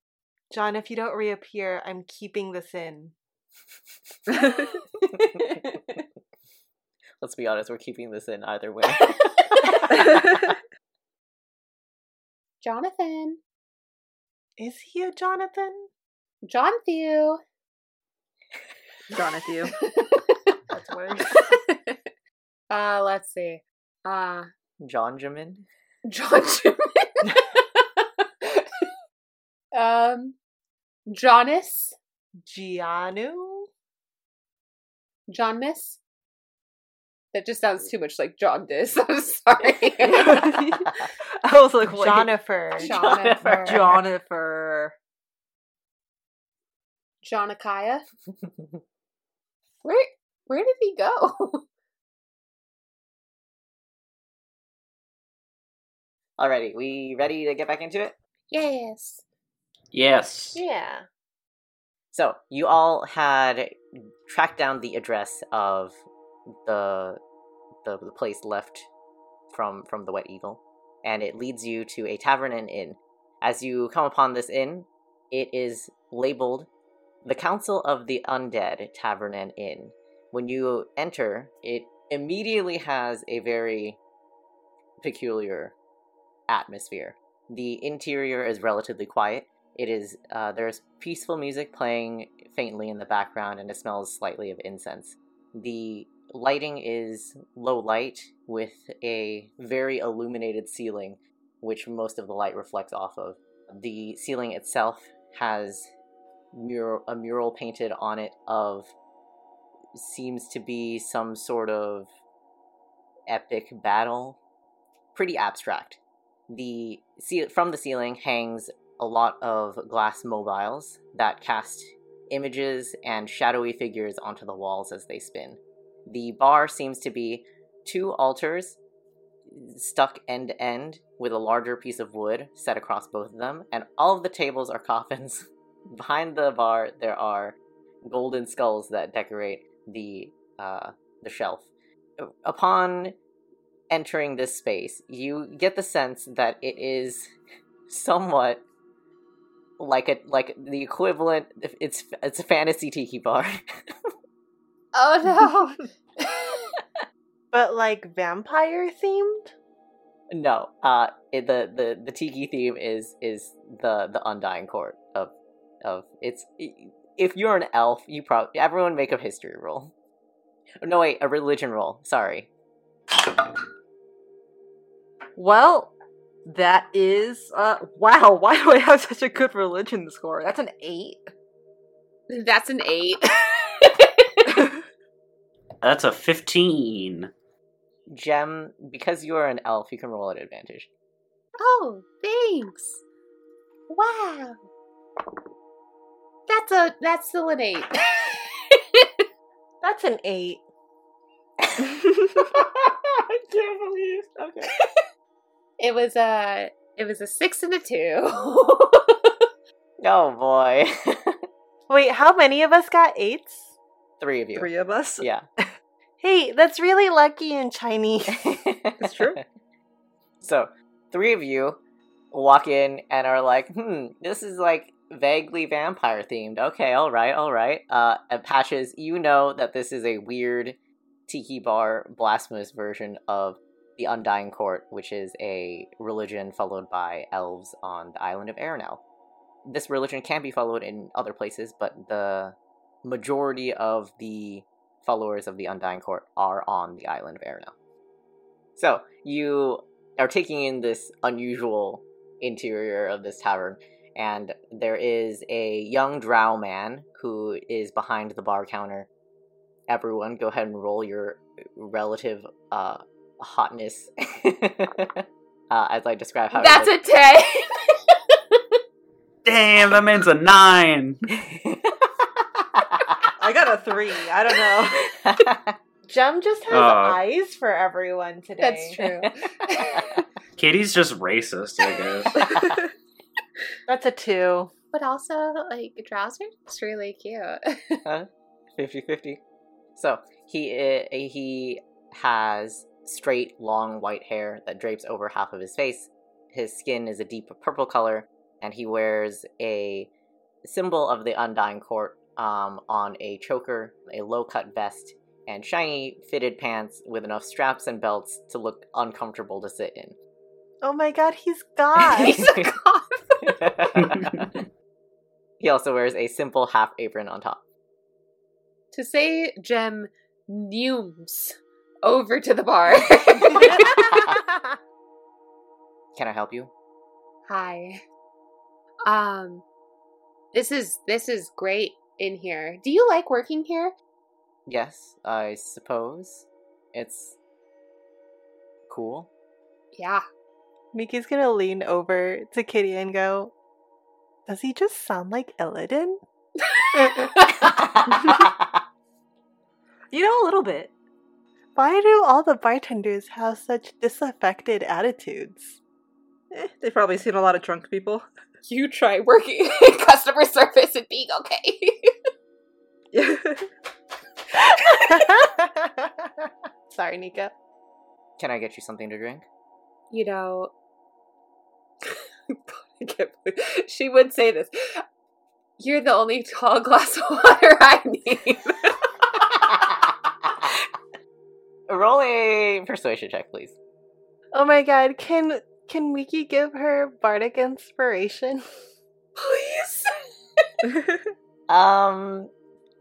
John, if you don't reappear, I'm keeping this in. Let's be honest, we're keeping this in either way. Jonathan. Is he a Jonathan? John Thew. Jonathan. That's worse. Uh, let's see. Uh, John Jamin? John Jimin. um, Jonas. Gianu? John Miss. That just sounds too much like jaundice. I'm sorry. I was like, wait. Jonnifer. Jonathan. Jonathan. Johnakaya. Where where did he go? Alrighty, we ready to get back into it? Yes. Yes. Yeah. So, you all had tracked down the address of the the, the place left from from the Wet Eagle, and it leads you to a tavern and inn. As you come upon this inn, it is labeled the Council of the Undead Tavern and Inn. When you enter, it immediately has a very peculiar atmosphere. The interior is relatively quiet. It is uh, there's peaceful music playing faintly in the background, and it smells slightly of incense. The lighting is low light with a very illuminated ceiling, which most of the light reflects off of. The ceiling itself has a mural painted on it of seems to be some sort of epic battle. Pretty abstract. The from the ceiling hangs a lot of glass mobiles that cast images and shadowy figures onto the walls as they spin. The bar seems to be two altars stuck end to end with a larger piece of wood set across both of them, and all of the tables are coffins. Behind the bar, there are golden skulls that decorate the uh, the shelf. Upon entering this space, you get the sense that it is somewhat like a like the equivalent. It's it's a fantasy tiki bar. oh no. But like vampire themed? no, uh, it, the the the tiki theme is is the the undying court of of it's. If you're an elf, you probably everyone make a history roll. No wait, a religion roll. Sorry. Well, that is uh wow, why do I have such a good religion score? That's an eight. That's an eight. That's a 15. Gem, because you are an elf, you can roll at advantage. Oh, thanks. wow. That's a that's still an eight. That's an eight. I can't believe. It. Okay. It was a it was a six and a two. Oh boy. Wait, how many of us got eights? Three of you. Three of us. Yeah. Hey, that's really lucky in Chinese. It's true. So, three of you walk in and are like, hmm, this is like vaguely vampire themed. Okay, all right, all right. Uh, and Patches, you know that this is a weird tiki bar blasphemous version of the Undying Court, which is a religion followed by elves on the island of Aerenal. This religion can be followed in other places, but the majority of the followers of the Undying Court are on the island of Aerenal. So, you are taking in this unusual interior of this tavern, and there is a young drow man who is behind the bar counter. Everyone, go ahead and roll your relative uh, hotness uh, as I describe how. that's a ten. Damn, that man's a 9. I got a three. I don't know. Gem just has Oh. eyes for everyone today. That's true. Katie's just racist, I guess. That's a two. But also, like trousers, it's really cute. 50-50. So he uh, he has straight, long white hair that drapes over half of his face. His skin is a deep purple color, and he wears a symbol of the Undying Court um, on a choker, a low cut vest, and shiny fitted pants with enough straps and belts to look uncomfortable to sit in. Oh my god, he's God. He's a goth. he also wears a simple half apron on top. to say Gem neumes over to the bar. Can I help you? Hi. Um this is this is great in here. Do you like working here? Yes, I suppose. It's cool. Yeah. Miki's gonna lean over to Kitty and go, Does he just sound like Illidan? You know, a little bit. Why do all the bartenders have such disaffected attitudes? Eh, they've probably seen a lot of drunk people. You try working in customer service and being okay. Sorry, Nika. Can I get you something to drink? You know I can't believe she would say this. You're the only tall glass of water I need. Roll a persuasion check, please. Oh my god, can can Miki give her bardic inspiration? Please. Um,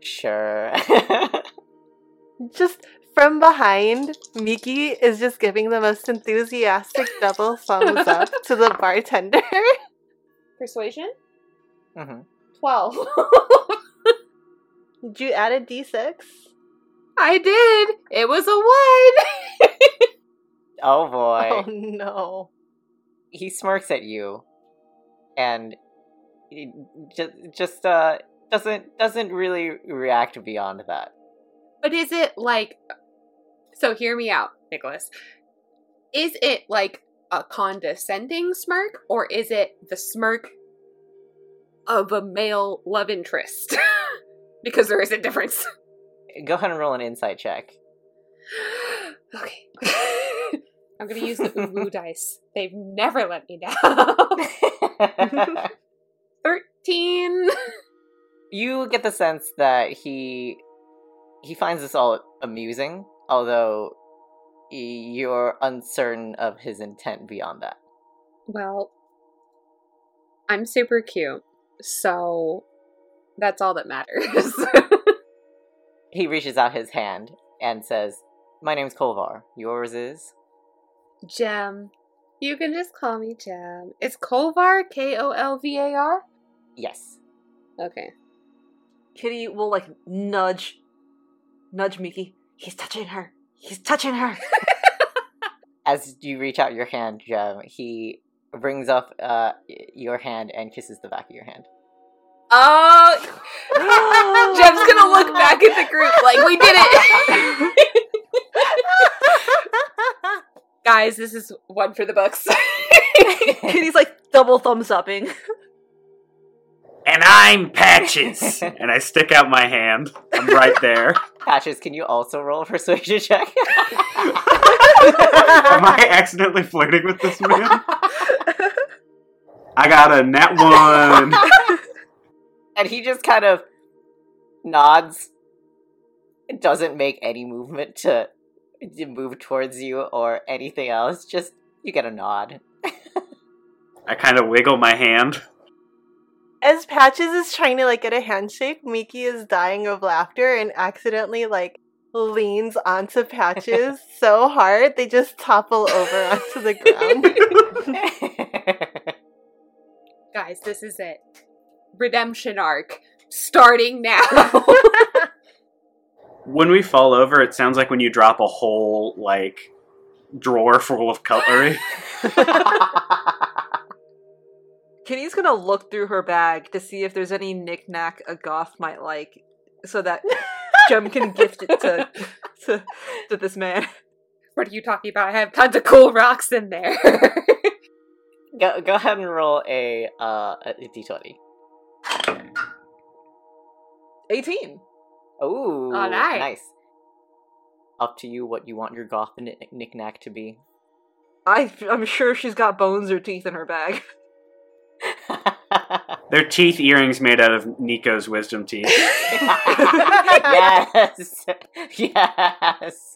sure. Just from behind, Miki is just giving the most enthusiastic double thumbs up to the bartender. Persuasion? Mm-hmm. 12. Did you add a d6? I did. It was a 1. Oh boy. Oh no. He smirks at you, and just just uh doesn't doesn't really react beyond that. But is it like So hear me out, Nicholas. Is it like a condescending smirk or is it the smirk of a male love interest? because there is a difference. Go ahead and roll an insight check. Okay. I'm gonna use the uwu dice. They've never let me down. Thirteen. you get the sense that he he finds this all amusing, although you're uncertain of his intent beyond that. Well, I'm super cute, so that's all that matters. He reaches out his hand and says, "My name's Kolvar. Yours is." Gem. You can just call me Gem. It's Kolvar, K O L V A R? Yes. Okay. Kitty will like nudge, nudge Miki. He's touching her. He's touching her. As you reach out your hand, Gem, he brings up uh, your hand and kisses the back of your hand. Oh! Gem's gonna look back at the group like, we did it! Guys, this is one for the books. He's like double thumbs upping. And I'm Patches. and I stick out my hand. I'm right there. Patches, can you also roll a persuasion check? Am I accidentally flirting with this man? I got a net one. and he just kind of nods. And doesn't make any movement to, to move towards you or anything else. Just you get a nod. I kind of wiggle my hand. As Patches is trying to like get a handshake, Miki is dying of laughter and accidentally like leans onto Patches so hard they just topple over onto the ground. Guys, this is it. Redemption arc. Starting now. When we fall over, it sounds like when you drop a whole, like, drawer full of cutlery. Kitty's gonna look through her bag to see if there's any knickknack a goth might like, so that Gem can gift it to, to to this man. what are you talking about? I have tons of cool rocks in there. go, go ahead and roll a uh a d20. Eighteen. Oh, Alright. nice. Up to you what you want your goth knick- knickknack to be. I I'm sure she's got bones or teeth in her bag. Their teeth earrings made out of Nico's wisdom teeth. yes. yes.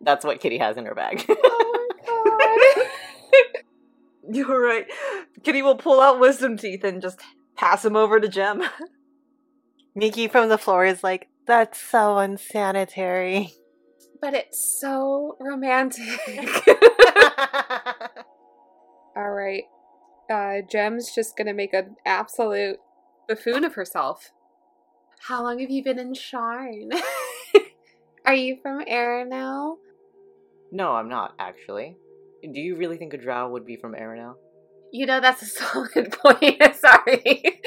That's what Kitty has in her bag. Oh You're right. Kitty will pull out wisdom teeth and just pass them over to Gem. Miki from the floor is like, that's so unsanitary. but it's so romantic. All right. Uh, Gem's just gonna make an absolute buffoon of herself. How long have you been in Sharn? Are you from Aerenal? no, I'm not, actually. Do you really think a drow would be from Aerenal? You know, that's a solid point. Sorry.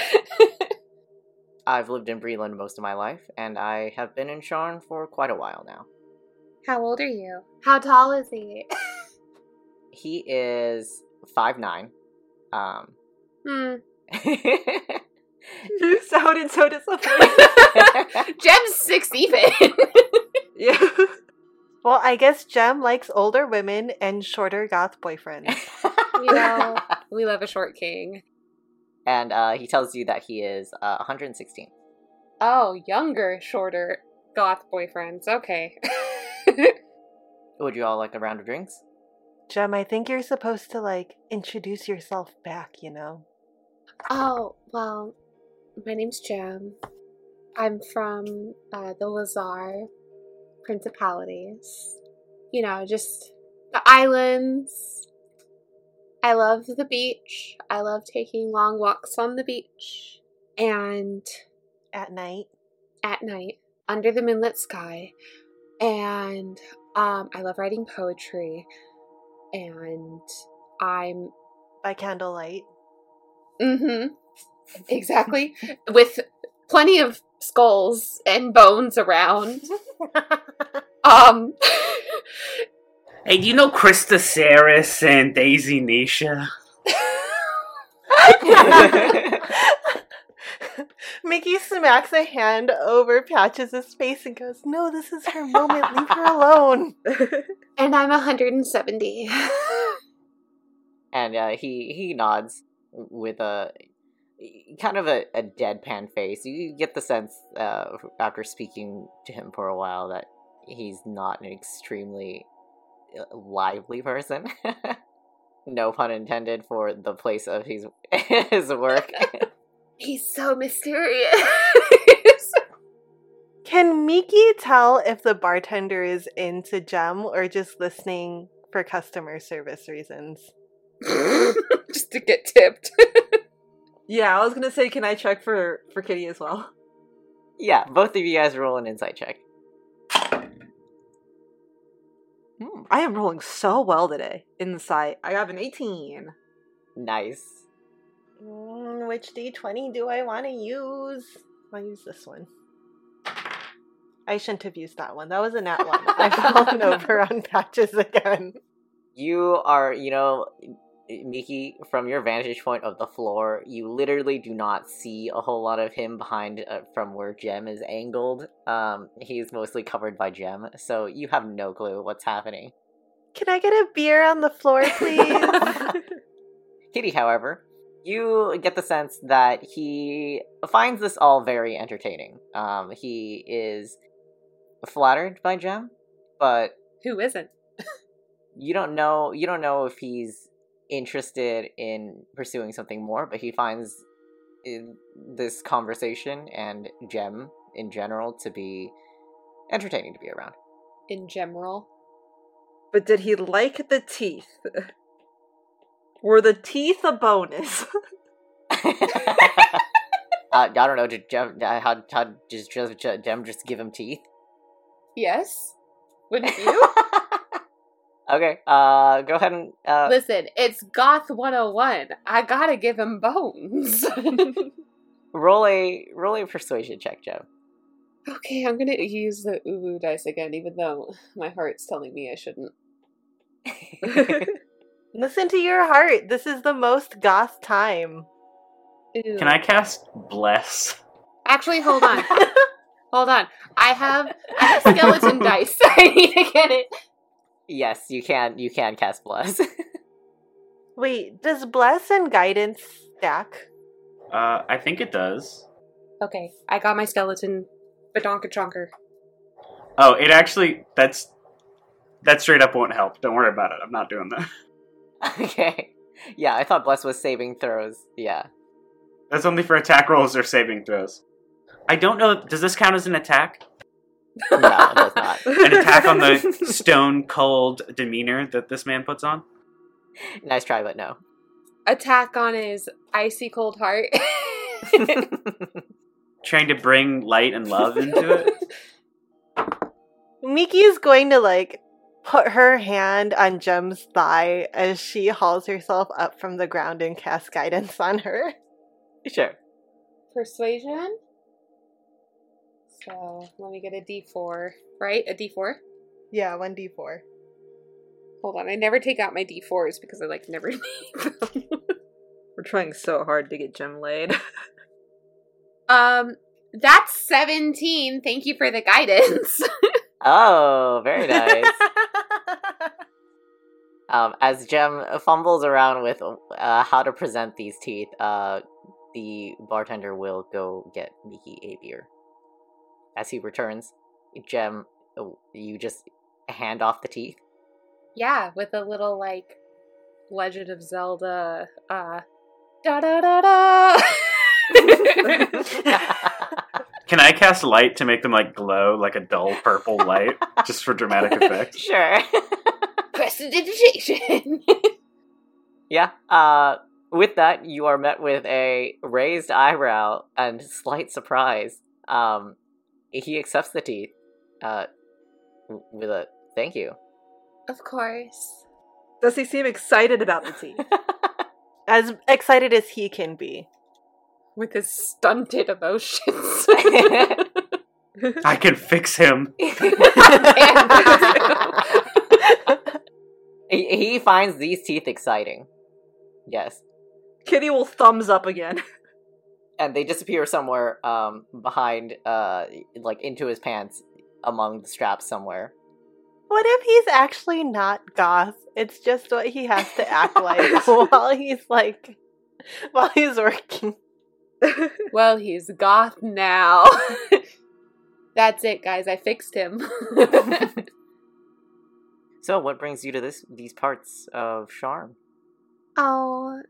I've lived in Breland most of my life, and I have been in Sharn for quite a while now. How old are you? How tall is he? He is five nine. Um, hmm. you sounded so disappointed. Gem's six even. yeah. Well, I guess Gem likes older women and shorter goth boyfriends. you know, we love a short king. And uh, he tells you that he is uh, 116. Oh, younger, shorter goth boyfriends. Okay. Would you all like a round of drinks? Gem, I think you're supposed to like introduce yourself back, you know? oh, well, my name's Gem. I'm from uh, the Lhazaar Principalities. You know, just the islands. I love the beach. I love taking long walks on the beach. And At night. at night under the moonlit sky and um I love writing poetry and I'm By candlelight. Mm mhm exactly with plenty of skulls and bones around um Hey, do you know Krista Saris and Daisy Nisha? Mickey smacks a hand over Patches' face and goes, No, this is her moment. Leave her alone. and I'm 170 and uh, he he nods with a kind of a, a deadpan face. You get the sense uh, after speaking to him for a while that he's not an extremely lively person. no pun intended for the place of his his work. he's so mysterious Can Miki tell if the bartender is into Gem or just listening for customer service reasons? just to get tipped Yeah, I was gonna say, can I check for for Kitty as well? yeah, both of you guys roll an insight check. I am rolling so well today. Insight. I have an 18. Nice. Mm, which d20 do I want to use? I'll use this one. I shouldn't have used that one. That was a nat one. I've fallen over on patches again. You are, you know, Miki, from your vantage point of the floor, you literally do not see a whole lot of him behind uh, from where Gem is angled. Um, he's mostly covered by Gem, so you have no clue what's happening. Can I get a beer on the floor, please? Kitty, however, you get the sense that he finds this all very entertaining. Um, he is flattered by Gem, but who isn't you don't know you don't know if he's interested in pursuing something more, but he finds this conversation and Gem in general to be entertaining to be around. in general But did he like the teeth? Were the teeth a bonus? uh, I don't know. Did Gem, uh, how how does Gem just give him teeth? yes wouldn't you okay. Uh, go ahead and uh, Listen, it's Goth 101. I gotta give him bones. roll a roll a persuasion check, Joe. okay, I'm gonna use the uwu dice again, even though my heart's telling me I shouldn't. Listen to your heart. This is the most goth time. Ew. Can I cast Bless? Actually, hold on. hold on. I have I have skeleton dice. I need to get it. Yes, you can. You can cast bless. Wait, does bless and guidance stack? Uh, I think it does. Okay, I got my skeleton badonka chonker. Oh, it actually that's that straight up won't help. Don't worry about it. I'm not doing that. okay. Yeah, I thought Bless was saving throws. Yeah. That's only for attack rolls or saving throws. I don't know. Does this count as an attack? No, it does not. An attack on the stone cold demeanor that this man puts on? nice try, but no. Attack on his icy cold heart. Trying to bring light and love into it? Miki is going to like put her hand on Gem's thigh as she hauls herself up from the ground and cast guidance on her. sure. Persuasion. So let me get a D4. Right, a D4. Yeah, one d four. Hold on, I never take out my D4s because I like never need them. We're trying so hard to get Gem laid. um, that's seventeen. Thank you for the guidance. Oh, very nice. um, as Gem fumbles around with uh, how to present these teeth, uh, the bartender will go get Miki a beer. As he returns, Gem, oh, you just hand off the teeth. yeah, with a little like Legend of Zelda. Uh, da da da da. Can I cast light to make them like glow like a dull purple light just for dramatic effect? sure. Prestidigitation. yeah. Uh, with that, you are met with a raised eyebrow and slight surprise. Um, he accepts the teeth. Uh, with a thank you. of course. Does he seem excited about the tea? As excited as he can be. With his stunted emotions. I can fix him. he, he finds these teeth exciting. Yes. Kitty will thumbs up again. And they disappear somewhere um behind uh like into his pants among the straps somewhere. What if he's actually not goth? It's just what he has to act like while he's like while he's working. well, he's goth now. That's it, guys. I fixed him. So what brings you to this these parts of Sharn? oh,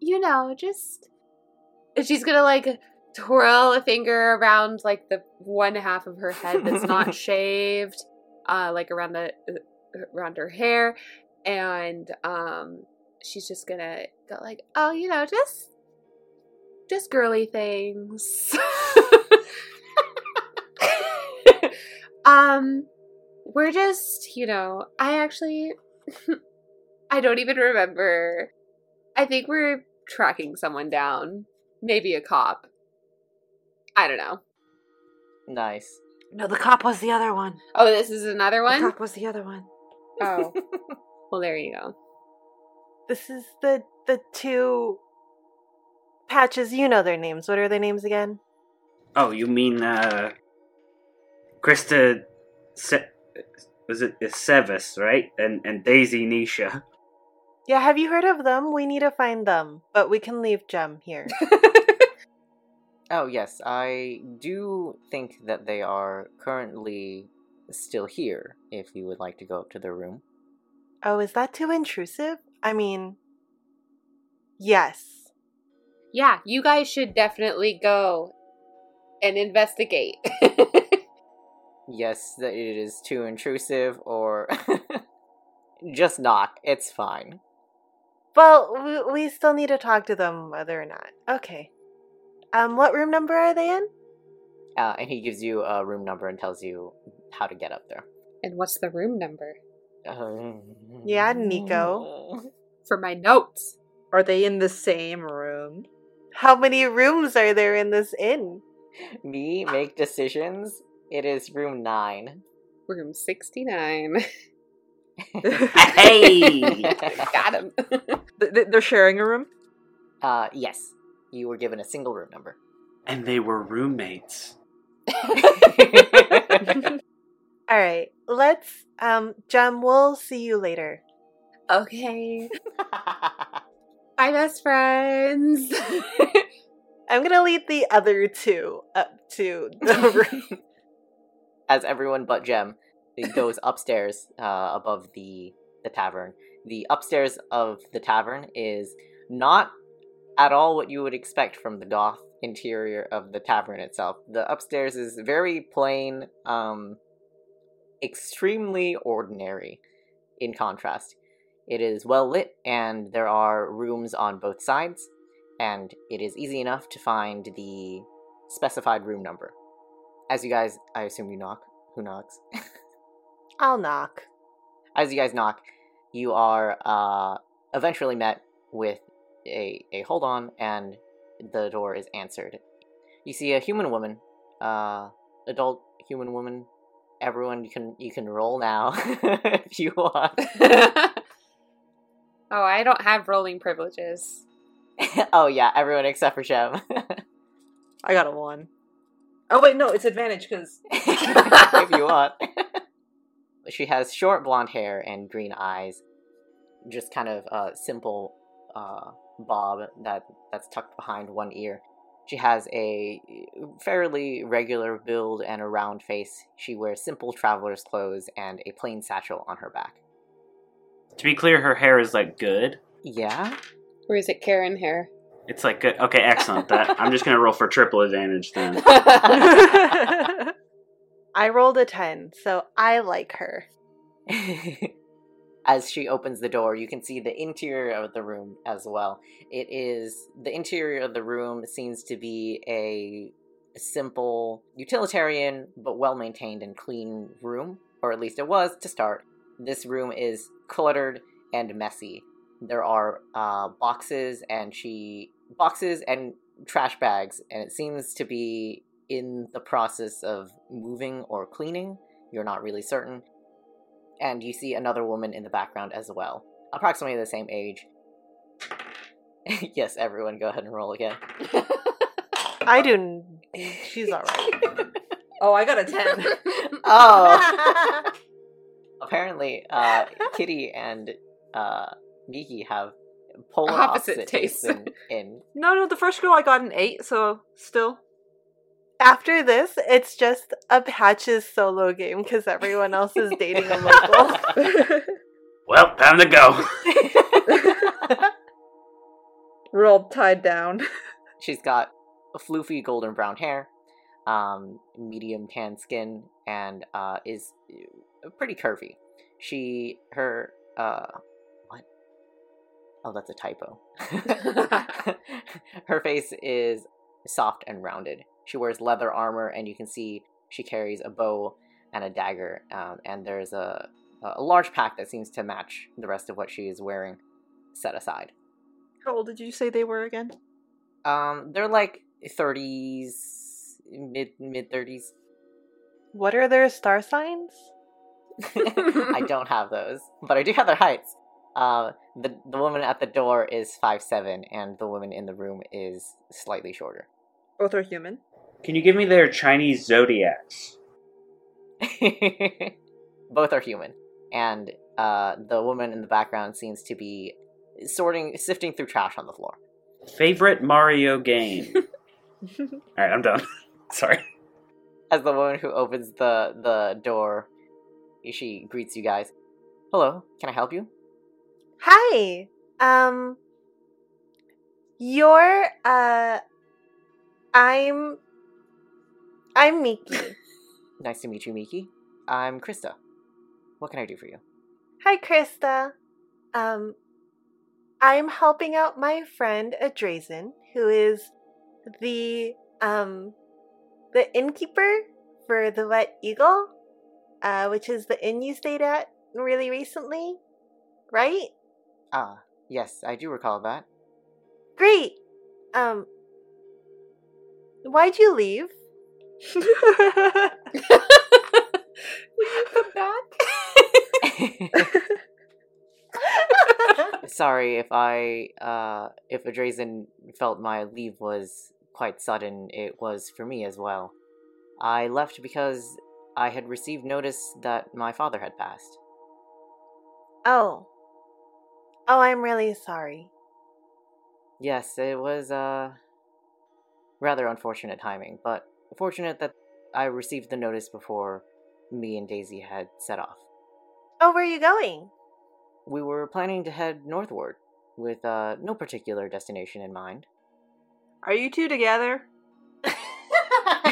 you know, just. She's gonna like twirl a finger around like the one half of her head that's not shaved, uh, like around the uh, around her hair, and um, she's just gonna go like, oh, you know, just just girly things. um, we're just, you know, I actually, I don't even remember. I think we're tracking someone down. Maybe a cop. I don't know. Nice. no, the cop was the other one. Oh, this is another one? The cop was the other one. Oh. well, there you go. This is the the two patches, you know their names. What are their names again? Oh, you mean uh Krista Se- was it Sevis, right? And and Daisy Nisha. Yeah, have you heard of them? We need to find them, but we can leave Gem here. Oh yes, I do think that they are currently still here. If you would like to go up to their room. oh, is that too intrusive? I mean, yes. yeah, you guys should definitely go and investigate. Yes, that it is too intrusive, or just knock. It's fine. Well, we, we still need to talk to them whether or not. Okay. Um, what room number are they in? Uh, and he gives you a room number and tells you how to get up there. and what's the room number? Uh, Yeah, Nico. For my notes. Are they in the same room? How many rooms are there in this inn? Me make decisions. It is room nine. Room 69. Hey! Got him. Th- th- They're sharing a room? uh, yes, you were given a single room number. and they were roommates. All right, let's. Um, Gem, we'll see you later. okay. Bye, best friends. I'm gonna lead the other two up to the room. As everyone but Gem goes upstairs uh, above the the tavern. The upstairs of the tavern is not at all what you would expect from the goth interior of the tavern itself. The upstairs is very plain, um, extremely ordinary in contrast. It is well lit, and there are rooms on both sides, and it is easy enough to find the specified room number. As you guys, I assume you knock. Who knocks? I'll knock. As you guys knock, you are uh, eventually met with a, a hold on, and the door is answered. You see a human woman, uh, adult human woman. Everyone, you can you can roll now if you want. oh, I don't have rolling privileges. oh yeah, everyone except for Gem. I got a one. Oh wait, no, it's advantage because if you want. she has short blonde hair and green eyes, just kind of uh, simple uh, bob that that's tucked behind one ear. She has a fairly regular build and a round face. She wears simple traveler's clothes and a plain satchel on her back. To be clear, her hair is like good. Yeah. Or is it Karen hair? It's like good. Okay, excellent. That I'm just gonna roll for triple advantage then. I rolled a 10, so I like her. as she opens the door, you can see the interior of the room as well. It is the interior of the room seems to be a simple, utilitarian, but well maintained and clean room, or at least it was to start. This room is cluttered and messy. There are uh, boxes and she boxes and trash bags, and it seems to be in the process of moving or cleaning. You're not really certain and you see another woman in the background as well, approximately the same age. yes, everyone, go ahead and roll again. I do. She's alright. oh, I got a ten. oh, apparently, uh, Kitty and uh, Miki have polar Opposite opposite, tastes. tastes in, in no, no, the first girl I got an eight, so still. After this, it's just a Patches solo game because everyone else is dating a local. well, time to go. We're all tied down. She's got a floofy golden brown hair, um, medium tan skin, and uh, is uh, pretty curvy. She her uh, what? Oh, that's a typo. her face is soft and rounded. She wears leather armor, and you can see she carries a bow and a dagger. Um, and there's a a large pack that seems to match the rest of what she is wearing set aside. How old did you say they were again? Um, they're like thirties, mid mid thirties. what are their star signs? I don't have those, but I do have their heights. Uh, the the woman at the door is five seven, and the woman in the room is slightly shorter. Both are human. Can you give me their Chinese zodiacs? Both are human, and uh, the woman in the background seems to be sorting, sifting through trash on the floor. Favorite Mario game? All right, I'm done. Sorry. As the woman who opens the the door, she greets you guys. Hello, can I help you? Hi. Um. You're uh. I'm. I'm Miki. Nice to meet you, Miki. I'm Krista. What can I do for you? Hi, Krista. Um, I'm helping out my friend Adrazen, who is the um the innkeeper for the Wet Eagle, uh, which is the inn you stayed at really recently, right? Ah, yes, I do recall that. Great. Um, why'd you leave? Will you come back? Sorry if I, uh, if Adrazen felt my leave was quite sudden, it was for me as well. I left because I had received notice that my father had passed. oh. Oh, I'm really sorry. Yes, it was uh rather unfortunate timing, but fortunate that I received the notice before me and Daisy had set off. Oh, where are you going? We were planning to head northward with uh no particular destination in mind. Are you two together?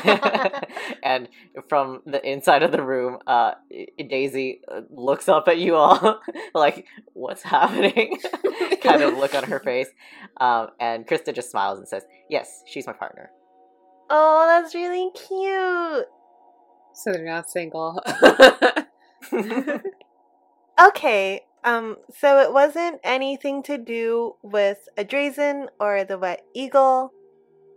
and from the inside of the room, uh, Daisy uh, looks up at you all, like, "What's happening?" kind of look on her face, um, and Krista just smiles and says, "Yes, she's my partner." oh, that's really cute. So they're not single. Okay, um, so it wasn't anything to do with Adrazen or the Wet Eagle.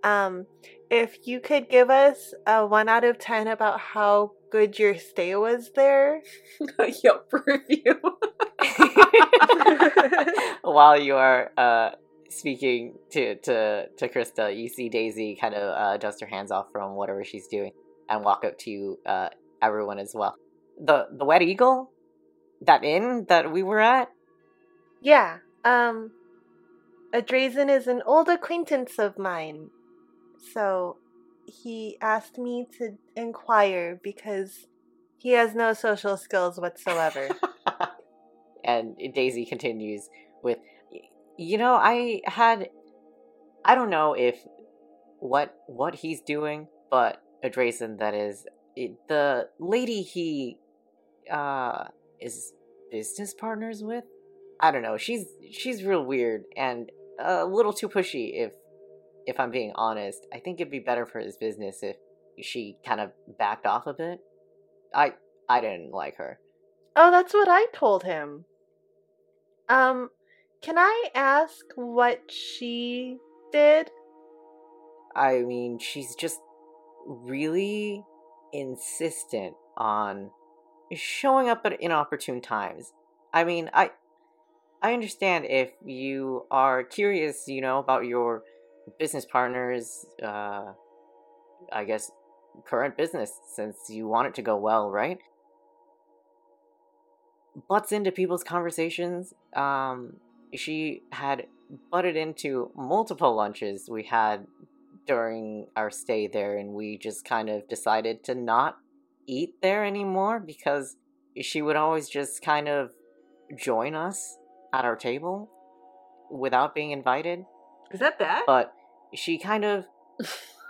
Um, if you could give us a one out of ten about how good your stay was there. Yelp review. While you are uh, speaking to, to, to Krista, you see Daisy kind of uh, dust her hands off from whatever she's doing and walk up to uh, everyone as well. The the Wet Eagle, that inn that we were at. Yeah, um, Adrazen is an old acquaintance of mine. So he asked me to inquire because he has no social skills whatsoever. and Daisy continues with, you know, I had, I don't know if what what he's doing, but Adrazen that is it, the lady he uh is business partners with. I don't know. She's she's real weird and a little too pushy. If if I'm being honest, I think it'd be better for his business if she kind of backed off a bit. I I didn't like her. oh, that's what I told him. Um, can I ask what she did? I mean, she's just really insistent on showing up at inopportune times. I mean, I I understand if you are curious, you know, about your business partners uh I guess current business since you want it to go well, right? Butts into people's conversations. Um she had butted into multiple lunches we had during our stay there and we just kind of decided to not eat there anymore because she would always just kind of join us at our table without being invited Is that bad? but she kind of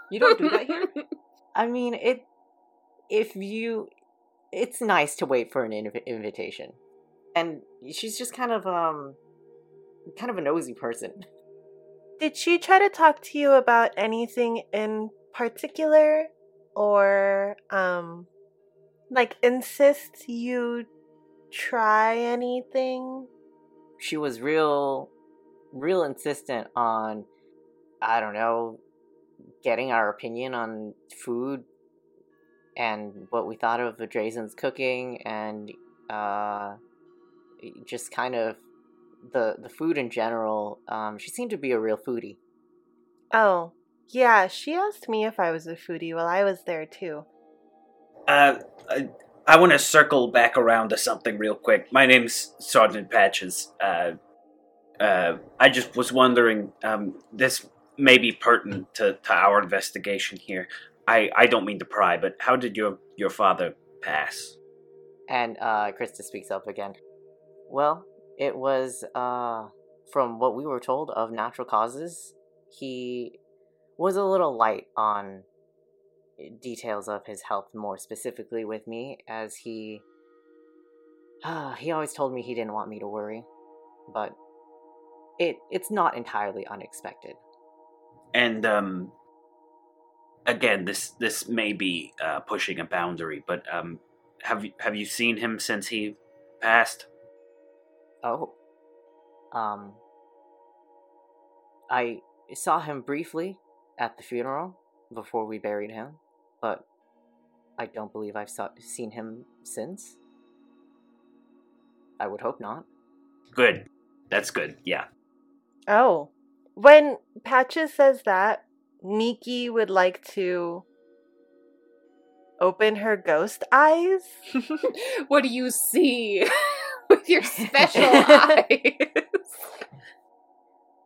you don't do that here? i mean it if you it's nice to wait for an inv- invitation and she's just kind of um kind of a nosy person Did she try to talk to you about anything in particular or um like insist you try anything? she was real real insistent on i don't know getting our opinion on food and what we thought of the Drazen's cooking and uh just kind of the the food in general um she seemed to be a real foodie Oh, yeah, she asked me if I was a foodie while I was there too. Uh, I, I want to circle back around to something real quick. My name's Sergeant Patches. Uh, uh, I just was wondering, um, this may be pertinent to, to our investigation here. I, I don't mean to pry, but how did your, your father pass? And uh, Krista speaks up again. Well, it was, uh, from what we were told of natural causes, he was a little light on details of his health, more specifically with me, as he. he always told me he didn't want me to worry, but it it's not entirely unexpected. And um, again, this this may be uh, pushing a boundary, but um, have you have you seen him since he passed? Oh. Um. I saw him briefly at the funeral before we buried him, but I don't believe I've saw- seen him since. I would hope not. Good, that's good. Yeah. Oh. When Patches says that, Miki would like to open her ghost eyes. what do you see with your special eyes?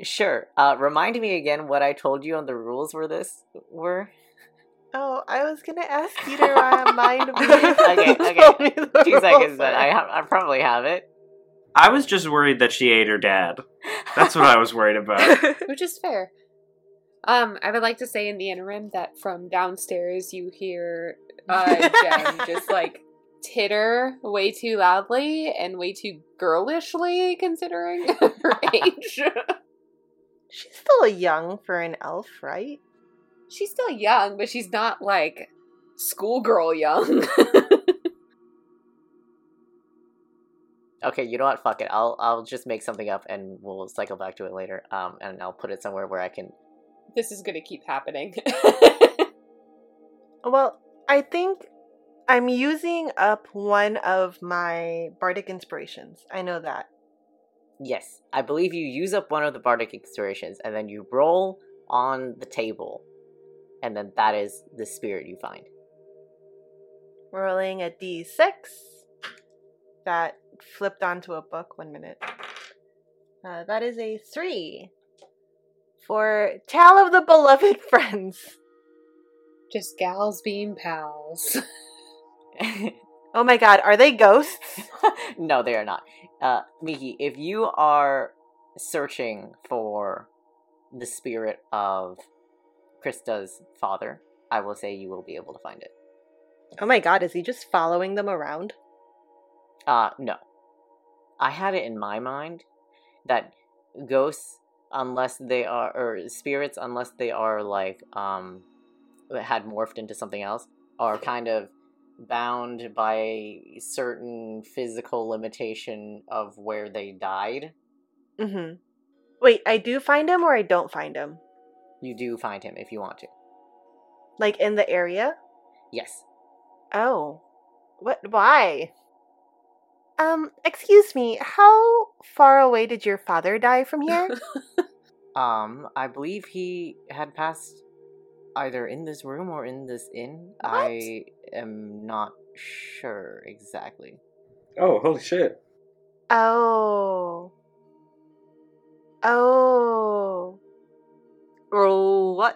Sure. Uh, remind me again what I told you on the rules were this were. Oh, I was gonna ask you to remind me. Okay, okay. told me the Two seconds, but. I have, I probably have it. I was just worried that she ate her dad. That's what I was worried about. Which is fair. Um, I would like to say in the interim that from downstairs you hear uh Jen just like titter way too loudly and way too girlishly considering her age. She's still young for an elf, right? she's still young, but she's not like schoolgirl young. Okay, you know what? Fuck it. I'll I'll just make something up and we'll cycle back to it later. Um, and I'll put it somewhere where I can. this is gonna keep happening. Well, I think I'm using up one of my bardic inspirations. I know that. Yes, I believe you use up one of the bardic inspirations, and then you roll on the table, and then that is the spirit you find. Rolling a d6 that flipped onto a book. One minute. Uh, that is a three for Tale of the Beloved Friends. Just gals being pals. Oh my god, are they ghosts? no, they are not. Uh, Miki, if you are searching for the spirit of Krista's father, I will say you will be able to find it. Oh my god, is he just following them around? Uh, no. I had it in my mind that ghosts, unless they are, or spirits, unless they are like, um, had morphed into something else, are kind of bound by a certain physical limitation of where they died. Mm-hmm. Wait, I do find him or I don't find him? You do find him if you want to. Like in the area? Yes. Oh. What why? Um, excuse me, how far away did your father die from here? Um, I believe he had passed either in this room or in this inn. What? I am not sure exactly. Oh, holy shit. oh. Oh. Oh, what?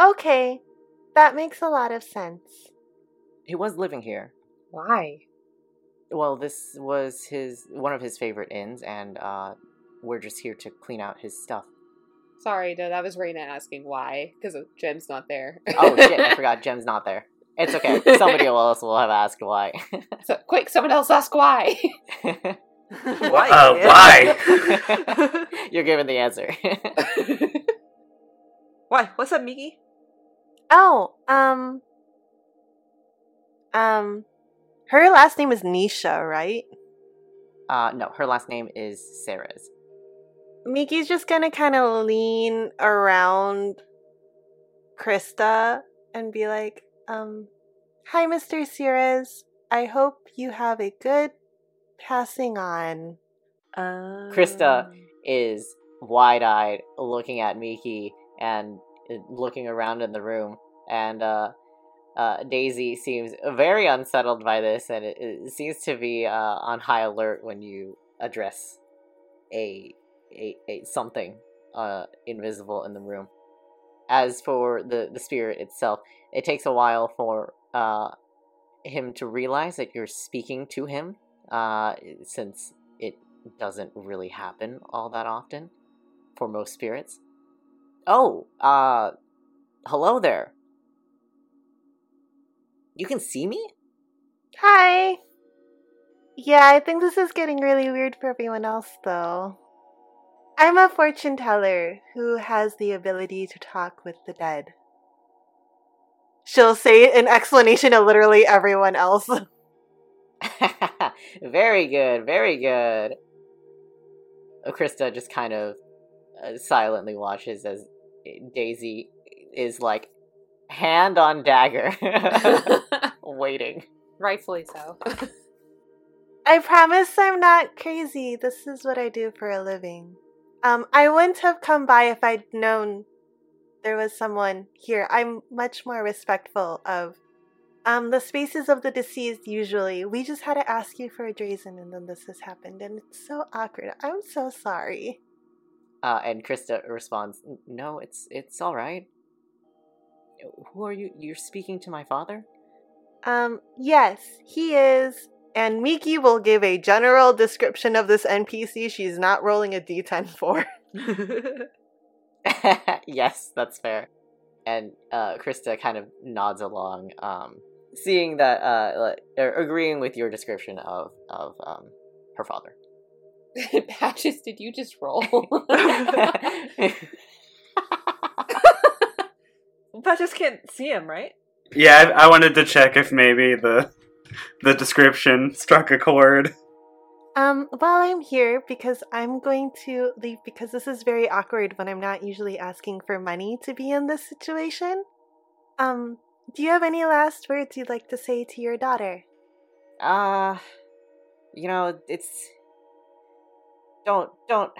Okay. That makes a lot of sense. He was living here. Why? Well, this was his one of his favorite inns, and uh, we're just here to clean out his stuff. Sorry, no, that was Raina asking why, because Gem's not there. Oh shit! I forgot Gem's not there. It's okay. Somebody else will have asked why. So, quick, someone else ask why. Why? Uh, why? You're given the answer. Why? What's up, Miki? Oh, um um her last name is Nisha, right? uh, no, her last name is Sarah's. Miki's just gonna kind of lean around Krista and be like, um, hi, Mr. Sierras. I hope you have a good passing on. Uh, Krista is wide-eyed, looking at Miki and uh, looking around in the room, and uh, uh, Daisy seems very unsettled by this, and it, it seems to be uh, on high alert when you address a a, a something uh, invisible in the room. As for the the spirit itself, it takes a while for uh, him to realize that you're speaking to him, uh, since it doesn't really happen all that often for most spirits. Oh, uh, hello there. You can see me? Hi. Yeah, I think this is getting really weird for everyone else, though. I'm a fortune teller who has the ability to talk with the dead. She'll say an explanation to literally everyone else. very good, very good. Krista just kind of uh, silently watches as Daisy is like hand on dagger, waiting. Rightfully so. I promise I'm not crazy. This is what I do for a living. Um, I wouldn't have come by if I'd known there was someone here. I'm much more respectful of um the spaces of the deceased usually. We just had to ask you for a reason and then this has happened and it's so awkward. I'm so sorry. Uh, and Krista responds, "No, it's it's all right. Who are you? You're speaking to my father." Um, yes, he is. And Miki will give a general description of this NPC she's not rolling a d10 for. yes, that's fair. And uh, Krista kind of nods along, um, seeing that, uh, like, or agreeing with your description of of um, her father. Patches, did you just roll? But just can't see him, right? Yeah, I, I wanted to check if maybe the the description struck a chord. Um, while I'm here, because I'm going to leave because this is very awkward when I'm not usually asking for money to be in this situation. Um, do you have any last words you'd like to say to your daughter? Uh, you know, it's don't don't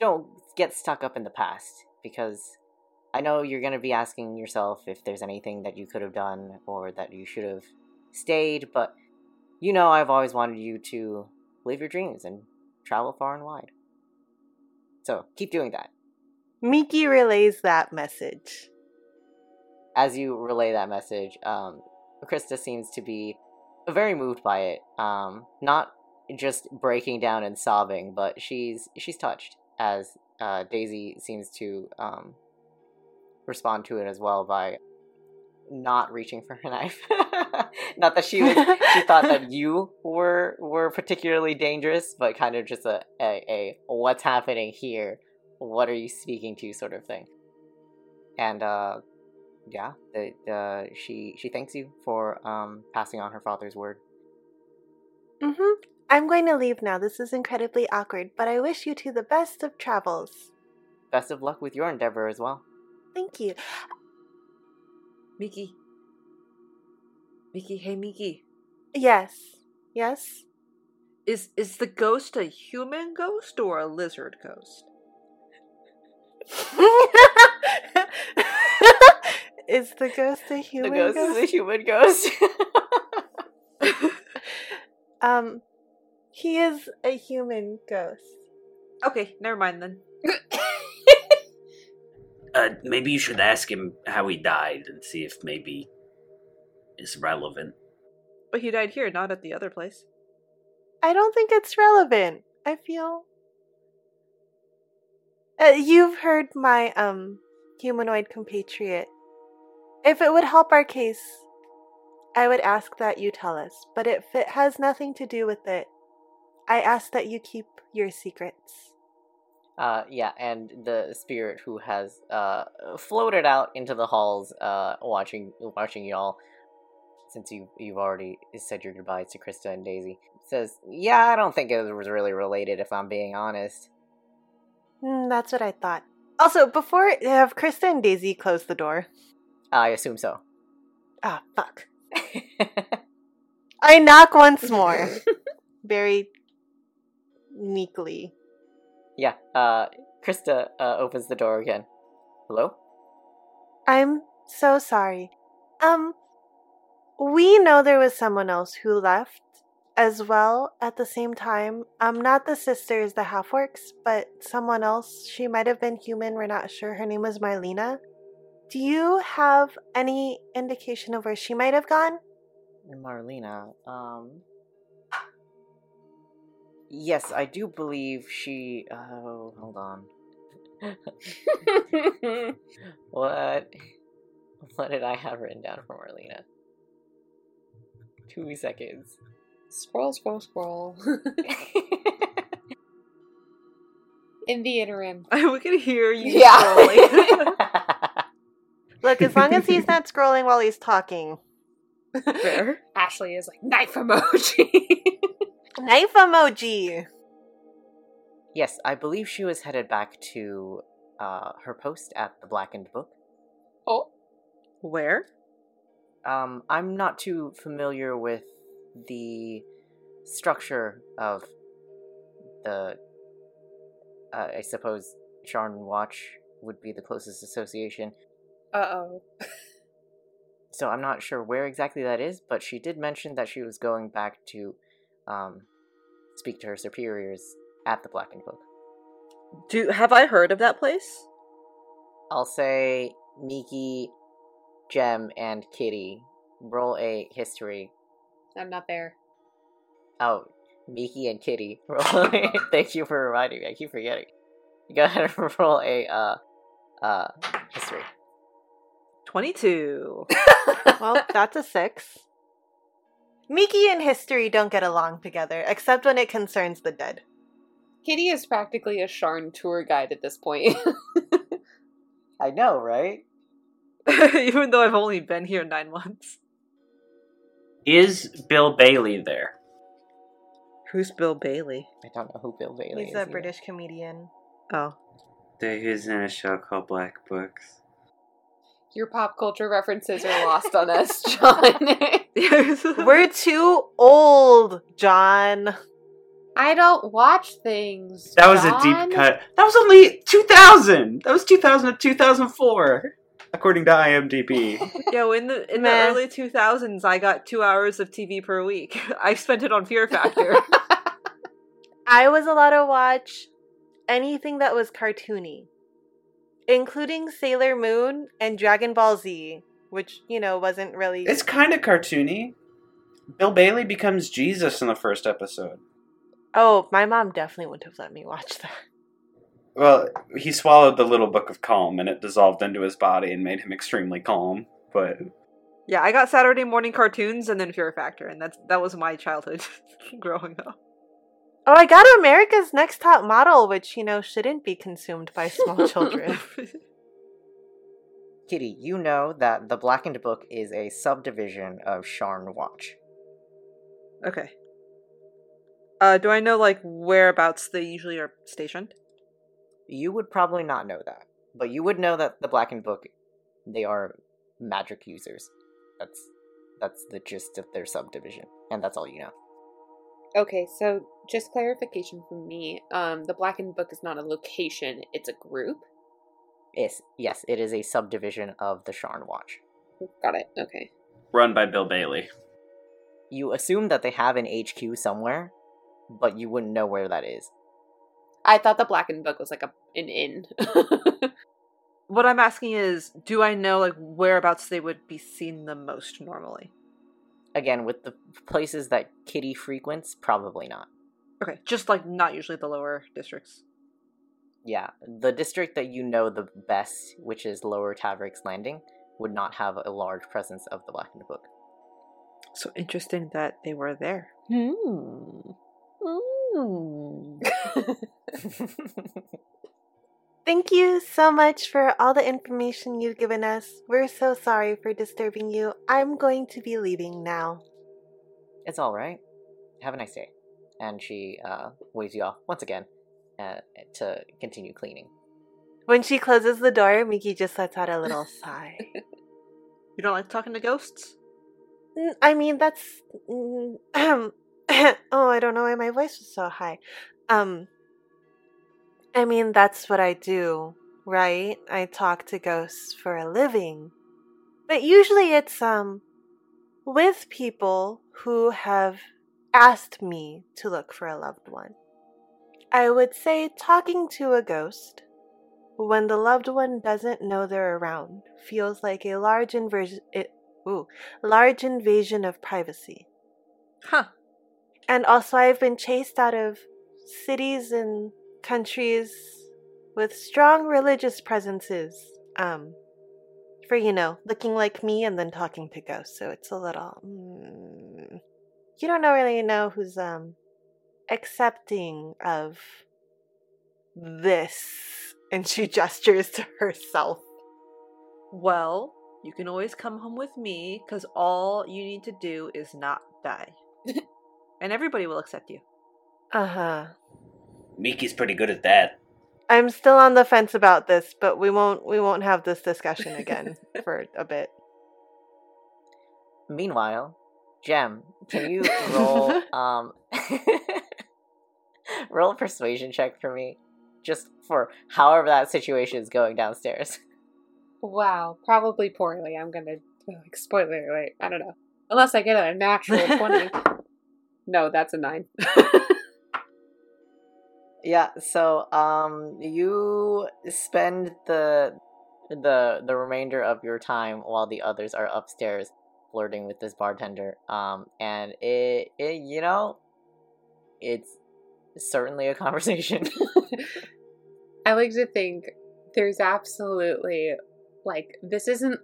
don't get stuck up in the past because I know you're going to be asking yourself if there's anything that you could have done or that you should have stayed, but you know I've always wanted you to live your dreams and travel far and wide. So, keep doing that. Miki relays that message. as you relay that message, um, Krista seems to be very moved by it. Um, not just breaking down and sobbing, but she's she's touched as uh, Daisy seems to um, respond to it as well by not reaching for her knife. not that she was she thought that you were were particularly dangerous, but kind of just a, a, a what's happening here? What are you speaking to sort of thing. And uh yeah, the, uh, she she thanks you for um passing on her father's word. Mm-hmm. I'm going to leave now. This is incredibly awkward, but I wish you two the best of travels. Best of luck with your endeavor as well. Thank you. Miki. Miki, hey Miki. Yes. Yes? Is is the ghost a human ghost or a lizard ghost? is the ghost a The human ghost, ghost? is a human ghost. um, he is a human ghost. Okay, never mind then. Uh, maybe you should ask him how he died and see if maybe it's relevant. But he died here, not at the other place. I don't think it's relevant. I feel. Uh, you've heard my um humanoid compatriot. If it would help our case, I would ask that you tell us. But if it has nothing to do with it, I ask that you keep your secrets. Uh, yeah, and the spirit who has uh floated out into the halls, uh, watching watching y'all. Since you you've already said your goodbyes to Krista and Daisy, says, "Yeah, I don't think it was really related. If I'm being honest." Mm, that's what I thought. Also, before have Krista and Daisy closed the door. I assume so. Ah, fuck. I knock once more, very meekly. Yeah. Uh, Krista uh, opens the door again. Hello. I'm so sorry. Um, we know there was someone else who left as well at the same time. Um, not the sisters, the half orcs, but someone else. She might have been human. We're not sure. Her name was Marlena. Do you have any indication of where she might have gone? Marlena, um. Yes, I do believe she. Oh, hold on. what? What did I have written down for Marlena? Two seconds. scroll, scroll, scroll. In the interim, we can hear you yeah. scrolling. Look, as long as he's not scrolling while he's talking. Fair. Ashley is like knife emoji. Knife emoji. yes, I believe she was headed back to uh, her post at the Blackened Book. oh, Where? Um, I'm not too familiar with the structure of the. Uh, I suppose Sharn Watch would be the closest association. uh oh. So I'm not sure where exactly that is, but she did mention that she was going back to um, speak to her superiors at the Blackened Book. Do have I heard of that place? I'll say Miki, Gem, and Kitty. Roll a history. I'm not there. Oh, Miki and Kitty. Roll a, thank you for reminding me. I keep forgetting. Go ahead and roll a uh uh history. Twenty-two. Well, that's a six. Miki and history don't get along together, except when it concerns the dead. Kitty is practically a Sharn tour guide at this point. I know, right? Even though I've only been here nine months. Is Bill Bailey there? Who's Bill Bailey? I don't know who Bill Bailey He's is. He's a either. British comedian. Oh. He was in a show called Black Books. Your pop culture references are lost on us, John. We're too old, John. I don't watch things. That was John. a deep cut. That was only 2000. That was 2000 to 2004, according to IMDb. Yo, in the in Meh. the early two thousands, I got two hours of TV per week. I spent it on Fear Factor. I was allowed to watch anything that was cartoony, including Sailor Moon and Dragon Ball Z, which, you know, wasn't really. it's kind of cartoony. Bill Bailey becomes Jesus in the first episode. Oh, my mom definitely wouldn't have let me watch that. Well, he swallowed the little book of calm and it dissolved into his body and made him extremely calm. But yeah, I got Saturday morning cartoons and then Fear Factor, and that's that was my childhood growing up. Oh, I got America's Next Top Model, which, you know, shouldn't be consumed by small children. Kitty, you know that the Blackened Book is a subdivision of Sharn Watch. okay. Uh, do I know like whereabouts they usually are stationed? You would probably not know that, but you would know that the Blackened Book, they are magic users. That's that's the gist of their subdivision, and that's all you know. Okay, so just clarification from me. Um, the Blackened Book is not a location; it's a group. Yes, yes, it is a subdivision of the Sharn Watch. Got it. Okay. run by Bill Bailey. You assume that they have an HQ somewhere, but you wouldn't know where that is. I thought the Blackened Book was like a an inn. What I'm asking is, do I know like whereabouts they would be seen the most normally? Again, with the places that Kitty frequents, probably not. Okay, just like not usually the lower districts. Yeah, the district that you know the best, which is Lower Tavick's Landing, would not have a large presence of the Blackened Book. So interesting that they were there. Hmm. Hmm. Thank you so much for all the information you've given us. We're so sorry for disturbing you. I'm going to be leaving now. it's all right. Have a nice day. And she uh, waves you off once again uh, to continue cleaning. When she closes the door, Miki just lets out a little sigh. You don't like talking to ghosts? I mean, that's. mm, oh, I don't know why my voice was so high. Um, I mean, that's what I do, right? I talk to ghosts for a living. But usually it's, um, with people who have asked me to look for a loved one. I would say talking to a ghost when the loved one doesn't know they're around feels like a large inversion. It, ooh, large invasion of privacy. Huh. And also, I've been chased out of cities and countries with strong religious presences. Um, for you know, looking like me and then talking to ghosts. So it's a little. Mm, you don't know really know who's um accepting of this. And she gestures to herself. Well, you can always come home with me because all you need to do is not die. and everybody will accept you. Uh huh. Miki's pretty good at that. I'm still on the fence about this, but we won't we won't have this discussion again for a bit. Meanwhile, Gem, can you roll um roll a persuasion check for me? Just for however that situation is going downstairs. wow, probably poorly. I'm gonna like spoiler alert. I don't know. Unless I get a natural twenty. no, that's a nine. Yeah, so um you spend the the the remainder of your time while the others are upstairs flirting with this bartender. Um and it, it you know it's certainly a conversation. I like to think there's absolutely like this isn't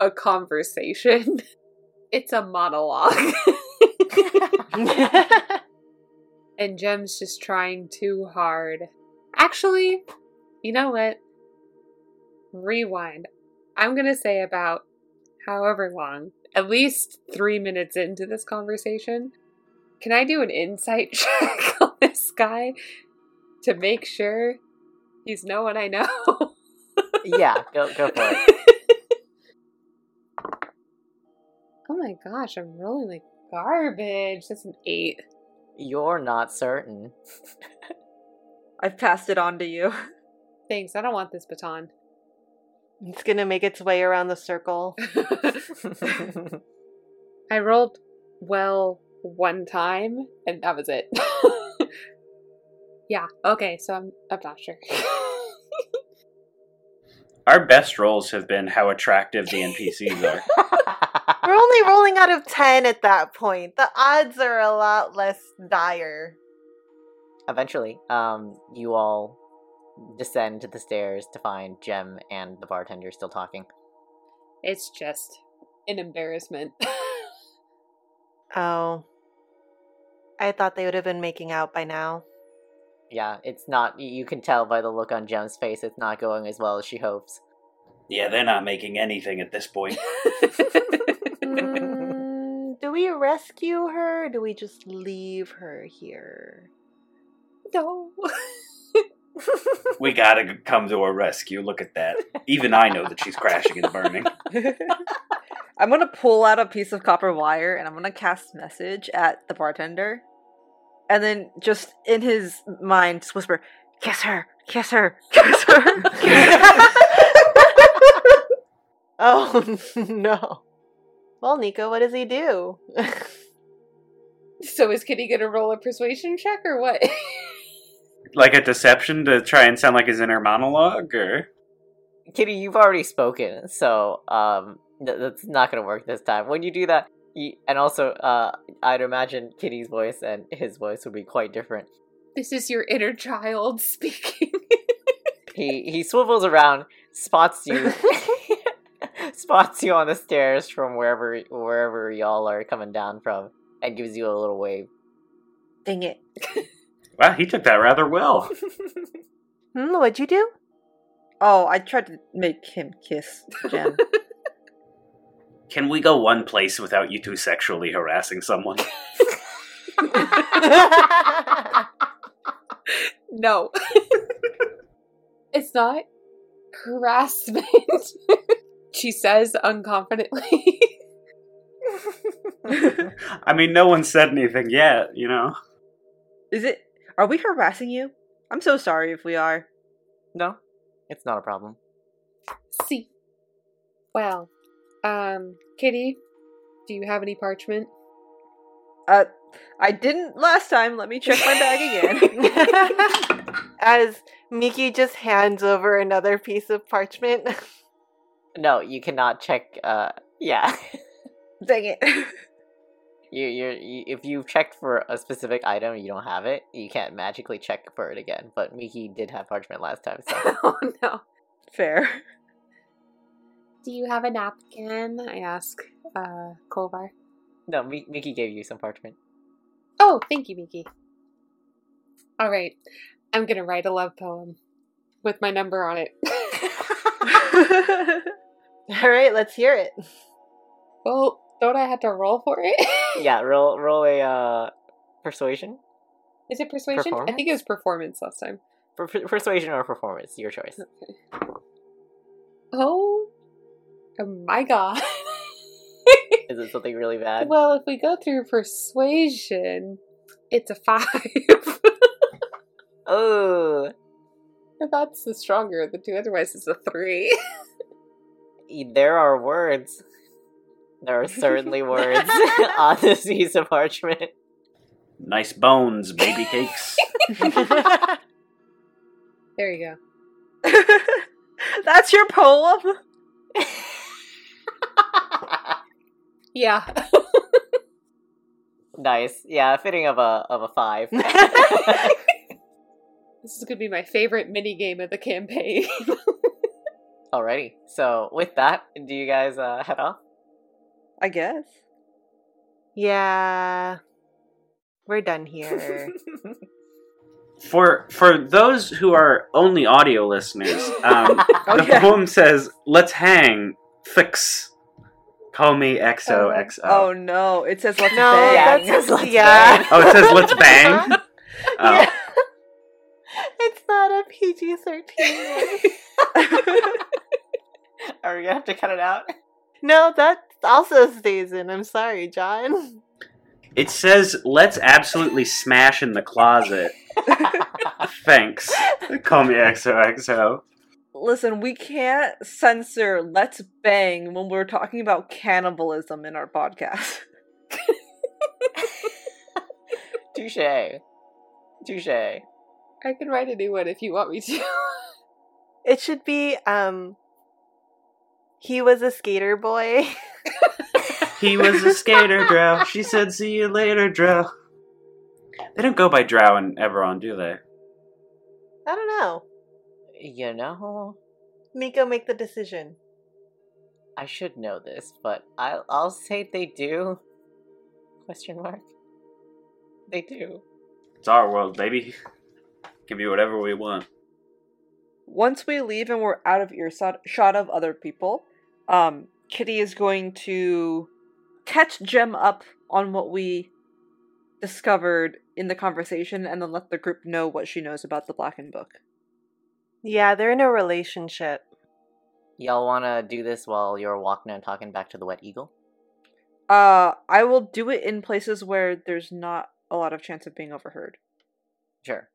a conversation. It's a monologue. and Gem's just trying too hard. Actually, you know what? Rewind. I'm gonna say about however long, at least three minutes into this conversation. Can I do an insight check on this guy to make sure he's no one I know? yeah, go go for it. oh my gosh, I'm rolling like garbage. That's an eight. You're not certain. I've passed it on to you. Thanks, I don't want this baton. It's gonna make its way around the circle. I rolled well one time, and that was it. yeah, okay, so I'm, I'm not sure. Our best rolls have been how attractive the NPCs are. We're only rolling out of 10 at that point. The odds are a lot less dire. Eventually, um, you all descend to the stairs to find Gem and the bartender still talking. it's just an embarrassment. Oh. I thought they would have been making out by now. Yeah, it's not. You can tell by the look on Gem's face, it's not going as well as she hopes. Yeah, they're not making anything at this point. Mm, do we rescue her or do we just leave her here? no. we gotta come to her rescue. Look at that. Even I know that she's crashing and burning. I'm gonna pull out a piece of copper wire and I'm gonna cast message at the bartender. And then just in his mind, just whisper, kiss her, kiss her, kiss her. oh no. Well, Nico, what does he do? so is Kitty gonna roll a persuasion check or what? like a deception to try and sound like his inner monologue, or Kitty, you've already spoken, so um, th- that's not gonna work this time. When you do that, you, and also, uh, I'd imagine Kitty's voice and his voice would be quite different. this is your inner child speaking. He he swivels around, spots you, spots you on the stairs from wherever wherever y'all are coming down from, and gives you a little wave. Dang it. wow, he took that rather well. Hmm, what'd you do? Oh, I tried to make him kiss Jen. Can we go one place without you two sexually harassing someone? no. it's not harassment. She says unconfidently. I mean, no one said anything yet, you know. Is it? Are we harassing you? I'm so sorry if we are. no, it's not a problem. See. Well, um, Kitty, do you have any parchment? Uh, I didn't last time. Let me check my bag again. As Miki just hands over another piece of parchment. No, you cannot check. Uh, yeah. Dang it. You, you're, you, if you've checked for a specific item, you don't have it. You can't magically check for it again. But Miki did have parchment last time, so oh no. Fair. Do you have a napkin? I ask, uh, Kolvar. no. Mi- Miki gave you some parchment. Oh, thank you, Miki. All right, I'm gonna write a love poem with my number on it. All right, let's hear it. well, don't I have to roll for it? yeah, roll roll a uh, persuasion. Is it persuasion? I think it was performance last time. Per- per- persuasion or performance, your choice. Oh, my god. Is it something really bad? well, if we go through persuasion, it's a five. Oh, That's the stronger of the two. Otherwise, it's a three. E- there are words. There are certainly words on this piece of parchment. Nice bones, baby cakes. There you go. That's your poem? Yeah. nice. Yeah, fitting of a of a five. this is gonna be my favorite mini game of the campaign. Alrighty. So with that, do you guys uh, head off? I guess. yeah. We're done here. For for those who are only audio listeners, um, the poem says, "Let's hang, fix, call me XOXO." Oh no, it says let's no, bang. Yeah, that's just let's yeah. bang. Oh, it says, "Let's bang." Oh. Yeah. it's not a PG thirteen. Are we gonna have to cut it out? no, that also stays in. I'm sorry, John. It says, "Let's absolutely smash in the closet." Thanks. Call me XOXO. Listen, we can't censor let's bang when we're talking about cannibalism in our podcast. Touche. Touche. I can write a new one if you want me to. It should be um he was a skater boy. He was a skater, Drow. She said, "See you later, Drow." They don't go by Drow in Eberron, do they? I don't know. You know, Miko make the decision. I should know this, but I'll I'll say they do. Question mark. They do. It's our world, baby. Can be whatever we want. Once we leave and we're out of earshot shot of other people, um, Kitty is going to catch Gem up on what we discovered in the conversation and then let the group know what she knows about the Blackened Book. Yeah, they're in a relationship. Y'all wanna do this while you're walking and talking back to the Wet Eagle? Uh, I will do it in places where there's not a lot of chance of being overheard. Sure.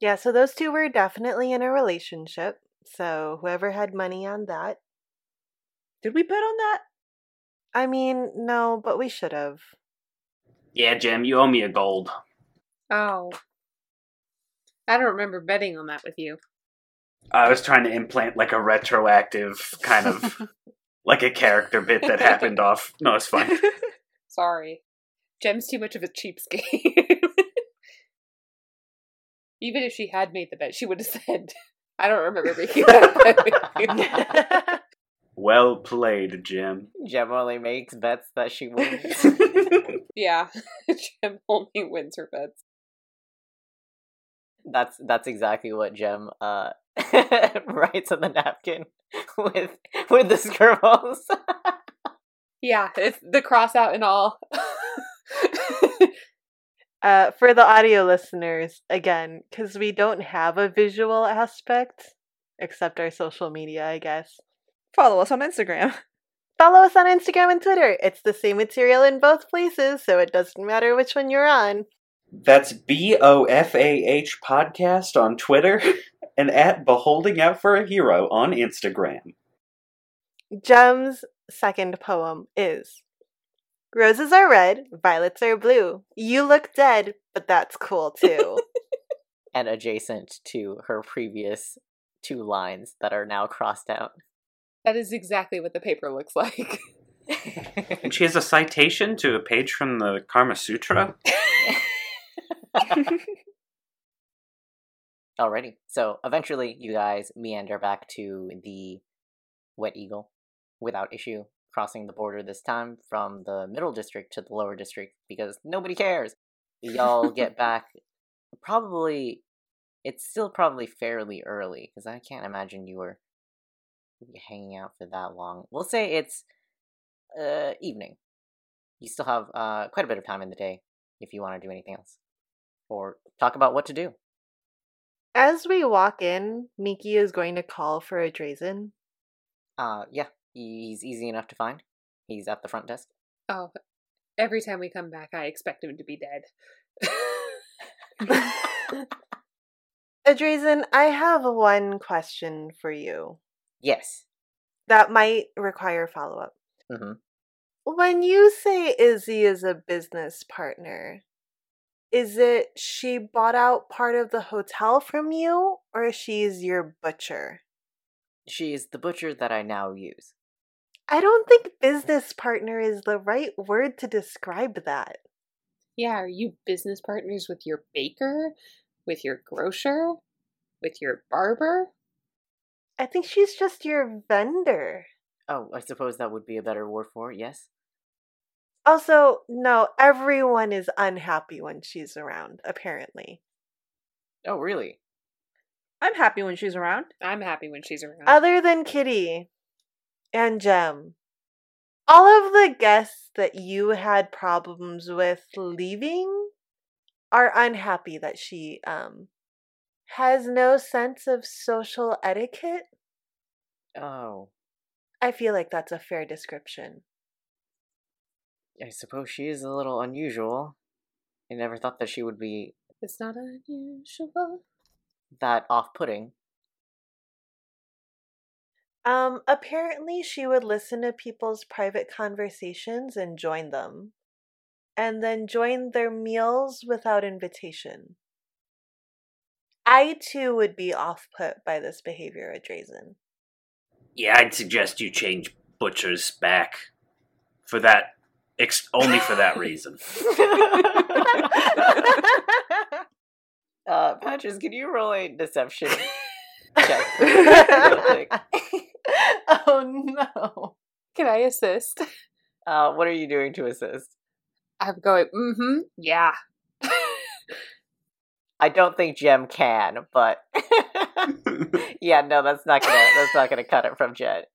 Yeah, so those two were definitely in a relationship. So whoever had money on that. Did we bet on that? I mean, no, but we should have. Yeah, Jim, you owe me a gold. oh. I don't remember betting on that with you. I was trying to implant like a retroactive kind of like a character bit that happened off. No, it's fine. Sorry. Gem's too much of a cheapskate. Even if she had made the bet, she would have said, I don't remember making that bet with you. Well played, Jim. Gem only makes bets that she wins. Yeah. Gem only wins her bets. that's that's exactly what Gem uh writes on the napkin with with the scribbles. Yeah, it's the cross out and all. Uh, for the audio listeners, again, because we don't have a visual aspect, except our social media, I guess. Follow us on Instagram. Follow us on Instagram and Twitter. It's the same material in both places, so it doesn't matter which one you're on. That's B O F A H podcast on Twitter and at Beholding Out for a Hero on Instagram. Gem's second poem is Roses are red, violets are blue. You look dead, but that's cool too. and adjacent to her previous two lines that are now crossed out. That is exactly what the paper looks like. And she has a citation to a page from the Karma Sutra. Alrighty. So eventually you guys meander back to the Wet Eagle without issue, crossing the border this time from the middle district to the lower district because nobody cares. Y'all get back probably it's still probably fairly early because I can't imagine you were hanging out for that long. We'll say it's uh evening. You still have uh quite a bit of time in the day if you want to do anything else or talk about what to do. As we walk in, Miki is going to call for Adrazen. Uh, yeah, he's easy enough to find. He's at the front desk. oh, every time we come back, I expect him to be dead. Adrazen, I have one question for you Yes. that might require follow up. Mhm. When you say Izzy is a business partner, is it she bought out part of the hotel from you, or she's your butcher? She's the butcher that I now use. I don't think business partner is the right word to describe that. Yeah, are you business partners with your baker? With your grocer? With your barber? I think she's just your vendor. Oh, I suppose that would be a better word for it, yes? Also, no, everyone is unhappy when she's around, apparently. Oh, really? I'm happy when she's around. I'm happy when she's around. Other than Kitty and Gem. All of the guests that you had problems with leaving are unhappy that she um has no sense of social etiquette. Oh, I feel like that's a fair description. I suppose she is a little unusual. I never thought that she would be it's not unusual. that off putting. Um, apparently she would listen to people's private conversations and join them. And then join their meals without invitation. I too would be off put by this behavior Adrazen. Yeah, I'd suggest you change Butcher's back for that, ex- only for that reason. uh, Patches, can you roll a deception check? for me real quick? oh no. Can I assist? uh, what are you doing to assist? I'm going, mm hmm, yeah. I don't think Gem can, but yeah, no, that's not gonna that's not gonna cut it from Jet.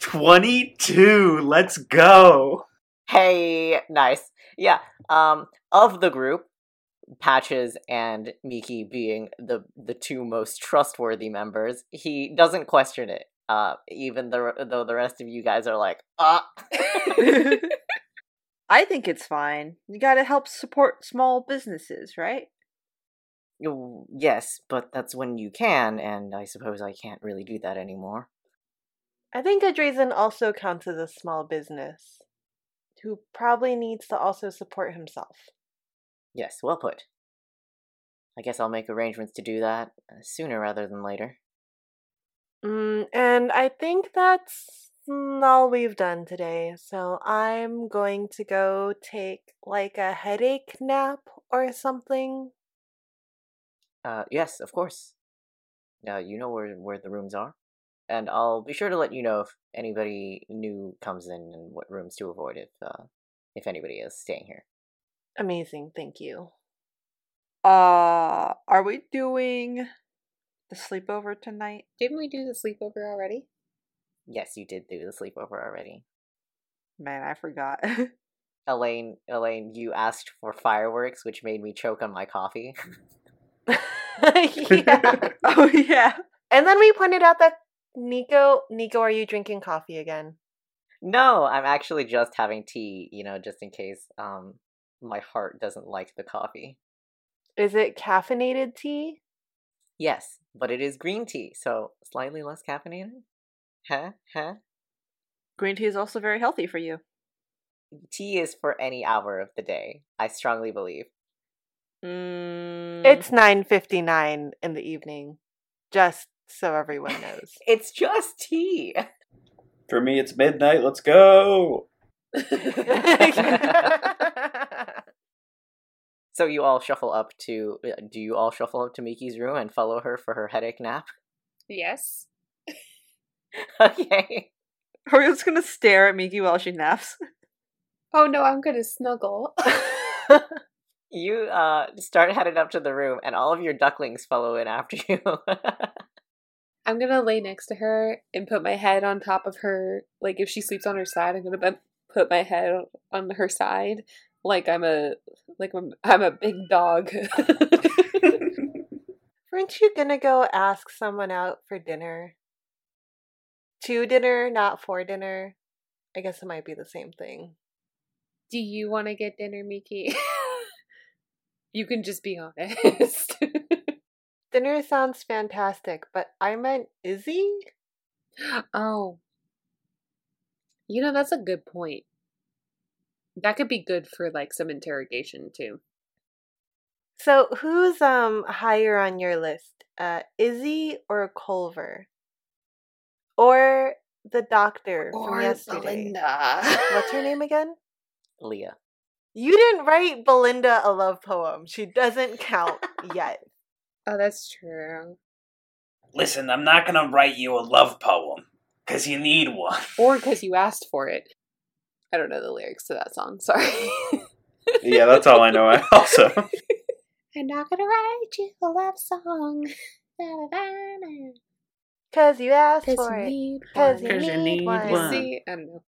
22. Let's go. Hey, nice. Yeah. Um, of the group, Patches and Miki being the the two most trustworthy members, he doesn't question it. Uh, even though though the rest of you guys are like, ah. I think it's fine. You gotta help support small businesses, right? "Oh, yes, but that's when you can, and I suppose I can't really do that anymore. I think Adrazen also counts as a small business who probably needs to also support himself. Yes, well put. I guess I'll make arrangements to do that uh, sooner rather than later. Mm, and I think that's all we've done today. So I'm going to go take like a headache nap or something. Uh, yes, of course. Uh, you know where where the rooms are, and I'll be sure to let you know if anybody new comes in and what rooms to avoid if uh, if anybody is staying here. Amazing, thank you. Uh, are we doing the sleepover tonight? Didn't we do the sleepover already? Yes, you did do the sleepover already. Man, I forgot. Elaine, Elaine, you asked for fireworks, which made me choke on my coffee. yeah. oh yeah. And then we pointed out that Nico, Nico, are you drinking coffee again? no, I'm actually just having tea, you know, just in case um my heart doesn't like the coffee. Is it caffeinated tea? Yes, but it is green tea, so slightly less caffeinated. Huh? Huh? Green tea is also very healthy for you. Tea is for any hour of the day. I strongly believe. Mm, It's 9:59 in the evening. Just so everyone knows. It's just tea. For me, it's midnight. Let's go. So you all shuffle up to. uh, Do you all shuffle up to Miki's room and follow her for her headache nap? Yes. okay. Are we just gonna stare at Miki while she naps? Oh no, I'm gonna snuggle. You uh start heading up to the room, and all of your ducklings follow in after you. I'm gonna lay next to her and put my head on top of her. Like if she sleeps on her side, I'm gonna put my head on her side, like I'm a like I'm, I'm a big dog. Weren't you gonna go ask someone out for dinner? To dinner, not for dinner. I guess it might be the same thing. Do you want to get dinner, Miki? you can just be honest. Dinner sounds fantastic, but I meant Izzy? oh, you know that's a good point. That could be good for like some interrogation too. So who's um higher on your list? Uh Izzy or Culver? Or the doctor from yesterday? What's her name again? Leah. You didn't write Belinda a love poem. She doesn't count yet. Oh, that's true. Listen, I'm not gonna write you a love poem because you need one. Or because you asked for it. I don't know the lyrics to that song. Sorry. Yeah, that's all I know. Also, I'm not gonna write you a love song. Da-da-da-da. Cause you asked 'Cause for you it. need Cause one. you need need one. one. See, I don't know.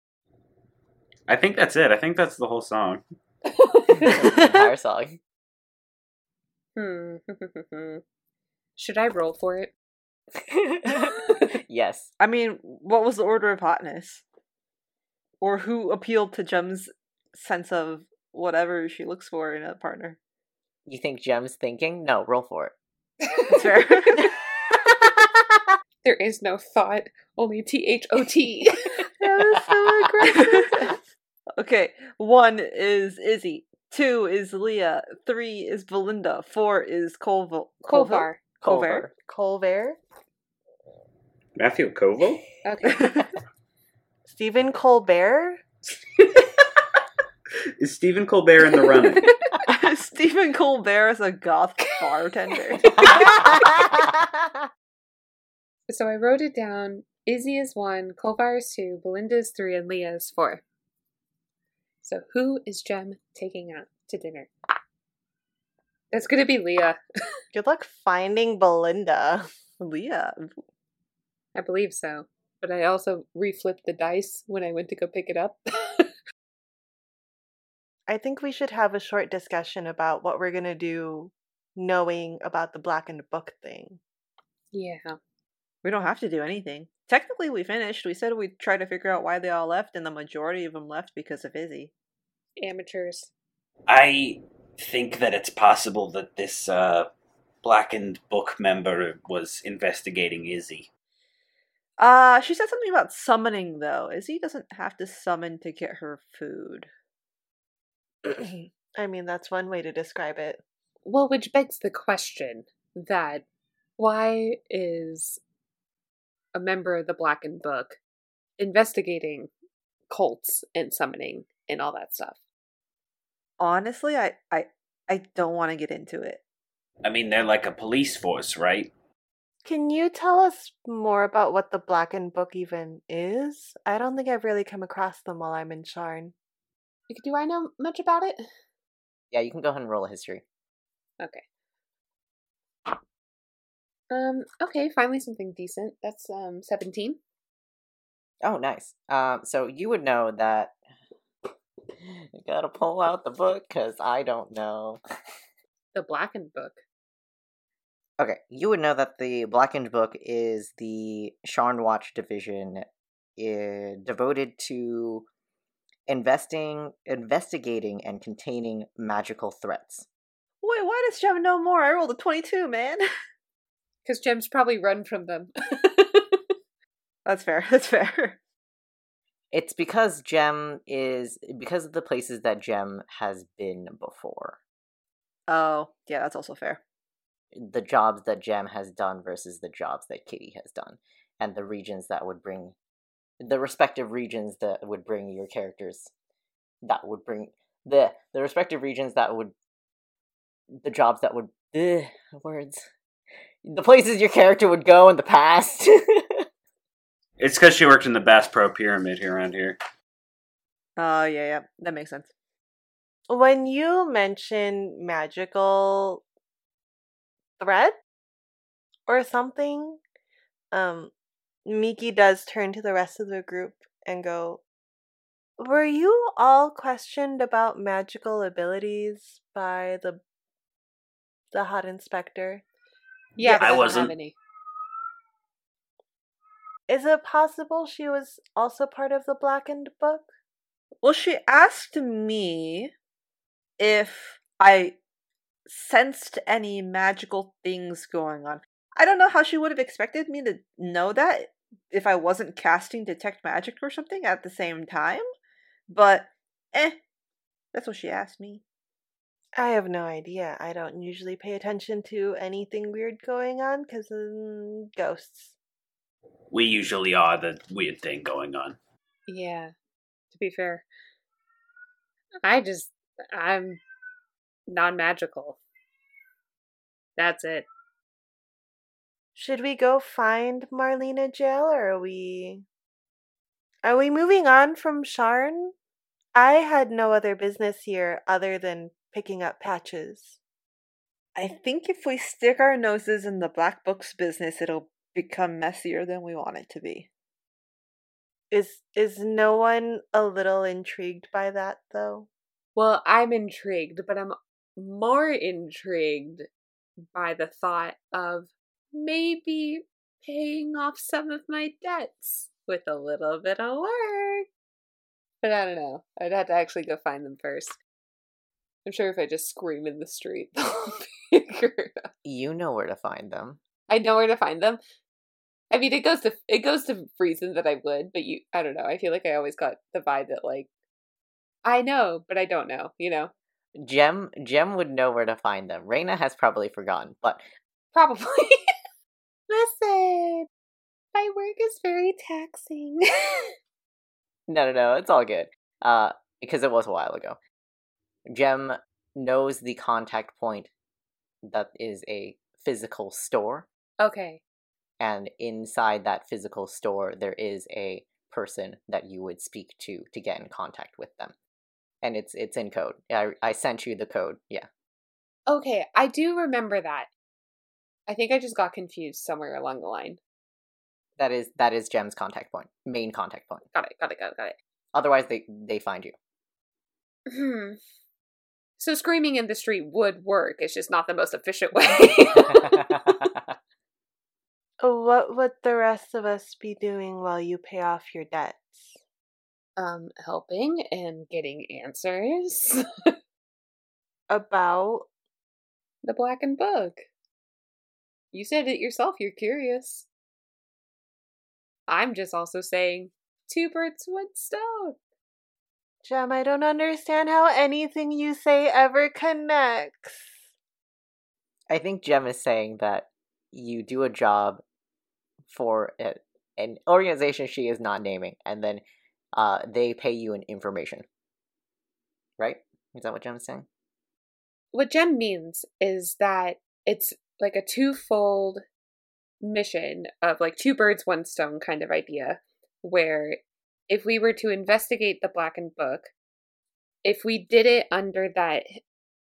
I think that's it. I think that's the whole song. The entire song. Hmm. Should I roll for it? yes. I mean, what was the order of hotness? Or who appealed to Gem's sense of whatever she looks for in a partner? You think Gem's thinking? No, roll for it. That's fair. There is no thought, only T H O T. That was so aggressive. Okay, one is Izzy, two is Leah, three is Belinda, four is Colville. Colvar. Colbert. Colbert. Matthew Koval? Okay. Stephen Colbert. Is Stephen Colbert in the running? Stephen Colbert is a goth bartender. so I wrote it down. Izzy is one, Kolvar is two, Belinda is three, and Leah is four. So who is Gem taking out to dinner? It's gonna be Leah. Good luck finding Belinda. Leah. I believe so. But I also reflipped the dice when I went to go pick it up. I think we should have a short discussion about what we're gonna do knowing about the blackened book thing. yeah. We don't have to do anything. Technically, we finished. We said we'd try to figure out why they all left, and the majority of them left because of Izzy. Amateurs. I think that it's possible that this uh, blackened book member was investigating Izzy. Uh, she said something about summoning, though. Izzy doesn't have to summon to get her food. I mean, that's one way to describe it. Well, which begs the question that why is a member of the Blackened Book investigating cults and summoning and all that stuff? Honestly, I I, I don't want to get into it. I mean, they're like a police force, right? Can you tell us more about what the blackened book even is? I don't think I've really come across them while I'm in Sharn. Do I know much about it? Yeah, you can go ahead and roll a history. Okay. Um, okay, finally something decent. That's um 17. Oh, nice. Um, so you would know that. You gotta pull out the book because I don't know. The Blackened Book. Okay, you would know that the Blackened Book is the Sharn Watch division eh, devoted to investing, investigating, and containing magical threats. Wait, why does Gem know more? I rolled a 22, man. Because Gem's probably run from them. That's fair. That's fair. It's because Gem is because of the places that Gem has been before. Oh, yeah, that's also fair. The jobs that Gem has done versus the jobs that Kitty has done, and the regions that would bring the respective regions that would bring your characters that would bring the the respective regions that would the jobs that would the words the places your character would go in the past. It's because she worked in the Bass Pro Pyramid here around here. Oh, yeah, yeah. That makes sense. When you mention magical thread or something, um, Miki does turn to the rest of the group and go, Were you all questioned about magical abilities by the the hot inspector? Yeah, Yeah, but I wasn't. Have any. Is it possible she was also part of the blackened book? Well, she asked me if I sensed any magical things going on. I don't know how she would have expected me to know that if I wasn't casting detect magic or something at the same time, but eh, that's what she asked me. I have no idea. I don't usually pay attention to anything weird going on because um, ghosts. We usually are the weird thing going on. Yeah, to be fair. I just, I'm non magical. That's it. Should we go find Marlena jail or are we Are we moving on from Sharn? I had no other business here other than picking up patches. I think if we stick our noses in the Black Book's business, it'll become messier than we want it to be. Is is no one a little intrigued by that though? Well, I'm intrigued, but I'm more intrigued by the thought of maybe paying off some of my debts with a little bit of work. But I don't know. I'd have to actually go find them first. I'm sure if I just scream in the street, they'll figure it out. You know where to find them. I know where to find them. I mean, it goes to it goes to reason that I would, but you, I don't know. I feel like I always got the vibe that like I know, but I don't know. You know, Gem Gem would know where to find them. Reina has probably forgotten, but probably. Listen, my work is very taxing. no, no, no, it's all good. Uh, because it was a while ago. Jem knows the contact point that is a physical store, okay, and inside that physical store, there is a person that you would speak to to get in contact with them, and it's it's in code. I I sent you the code. Yeah. okay. I do remember that. I think I just got confused somewhere along the line. That is that is Gem's contact point, main contact point. Got it. Got it. Got it. Got it. Otherwise, they they find you. Hmm. So screaming in the street would work. It's just not the most efficient way. What would the rest of us be doing while you pay off your debts? um, helping and getting answers. About the Blackened Book. You said it yourself. You're curious. I'm just also saying two birds, one stone. Gem, I don't understand how anything you say ever connects. I think Gem is saying that you do a job for an organization she is not naming, and then uh, they pay you an information. Right? Is that what Gem is saying? what Gem means is that it's like a twofold mission of like two birds, one stone kind of idea, where if we were to investigate the Blackened Book, if we did it under that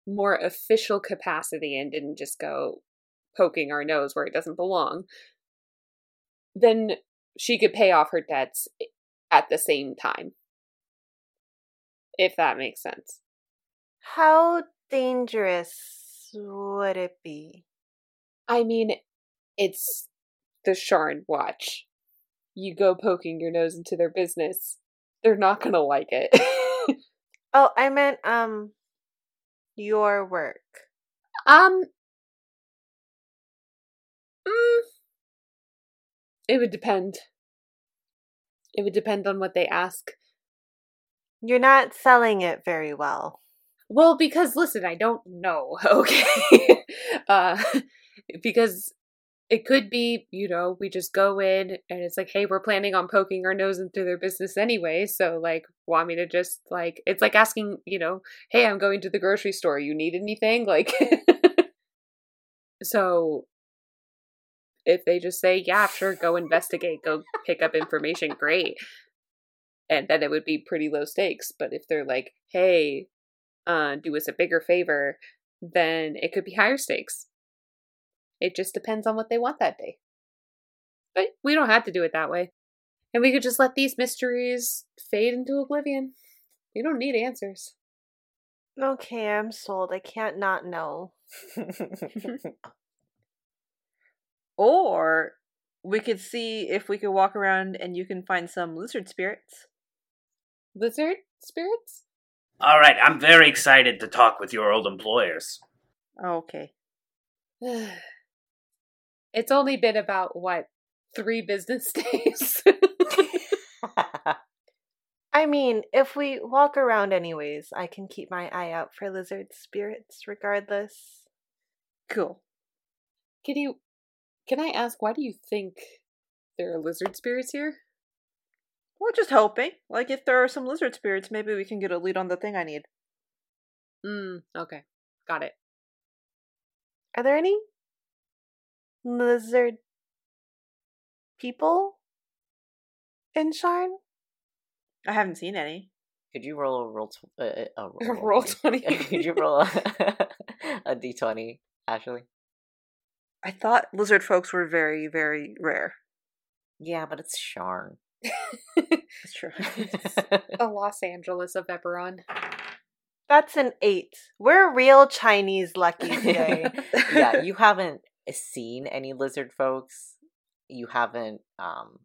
more official capacity and didn't just go poking our nose where it doesn't belong, then she could pay off her debts at the same time. If that makes sense. How dangerous would it be? I mean, it's the Sharn Watch. You go poking your nose into their business, they're not gonna like it. Oh, I meant um your work. um, mm, it would depend. It would depend on what they ask. You're not selling it very well. Well, because listen, I don't know, okay? uh because it could be, you know, we just go in and it's like, hey, we're planning on poking our nose into their business anyway, so like want me to just like it's like asking, you know, hey, I'm going to the grocery store, you need anything? Like so if they just say, yeah, sure, go investigate, go pick up information, great. And then it would be pretty low stakes. But if they're like, hey, uh, do us a bigger favor, then it could be higher stakes. It just depends on what they want that day. But we don't have to do it that way. And we could just let these mysteries fade into oblivion. We don't need answers. Okay, I'm sold. I can't not know. Or we could see if we could walk around and you can find some lizard spirits. Lizard spirits? All right, I'm very excited to talk with your old employers. Okay. it's only been about, what, three business days? I mean, if we walk around anyways, I can keep my eye out for lizard spirits regardless. Cool. Kitty, can I ask why do you think there are lizard spirits here? We're just hoping. Like, if there are some lizard spirits, maybe we can get a lead on the thing I need. Mm, okay. Got it. Are there any lizard people in Sharn? I haven't seen any. Could you roll a roll? Tw- uh, uh, a roll, Roll 20. Could you roll a, a d20, Ashley? I thought lizard folks were very, very rare. Yeah, but it's Sharn. That's true. A Los Angeles of Eberron. That's an eight. We're real Chinese lucky today. yeah, you haven't seen any lizard folks. You haven't um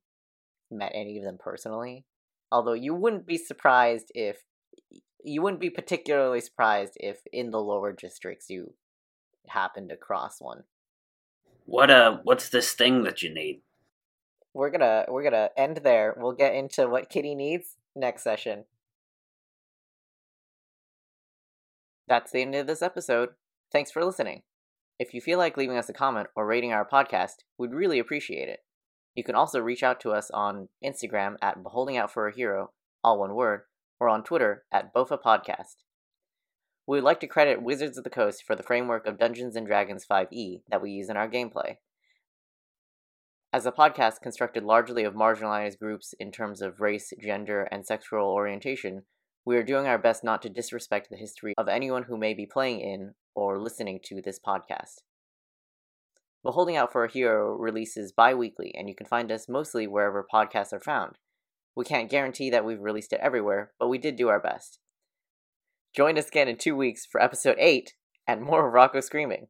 met any of them personally. Although you wouldn't be surprised if you wouldn't be particularly surprised if in the lower districts you happened across one. What uh? What's this thing that you need? We're gonna we're gonna end there. We'll get into what Kitty needs next session. That's the end of this episode. Thanks for listening. If you feel like leaving us a comment or rating our podcast, we'd really appreciate it. You can also reach out to us on Instagram at Beholding Out for a Hero, all one word, or on Twitter at Bofa Podcast. We would like to credit Wizards of the Coast for the framework of Dungeons and Dragons 5e that we use in our gameplay. As a podcast constructed largely of marginalized groups in terms of race, gender, and sexual orientation, we are doing our best not to disrespect the history of anyone who may be playing in or listening to this podcast. Beholding Out for a Hero releases bi weekly, and you can find us mostly wherever podcasts are found. We can't guarantee that we've released it everywhere, but we did do our best. Join us again in two weeks for episode 8 and more of Rocco Screaming.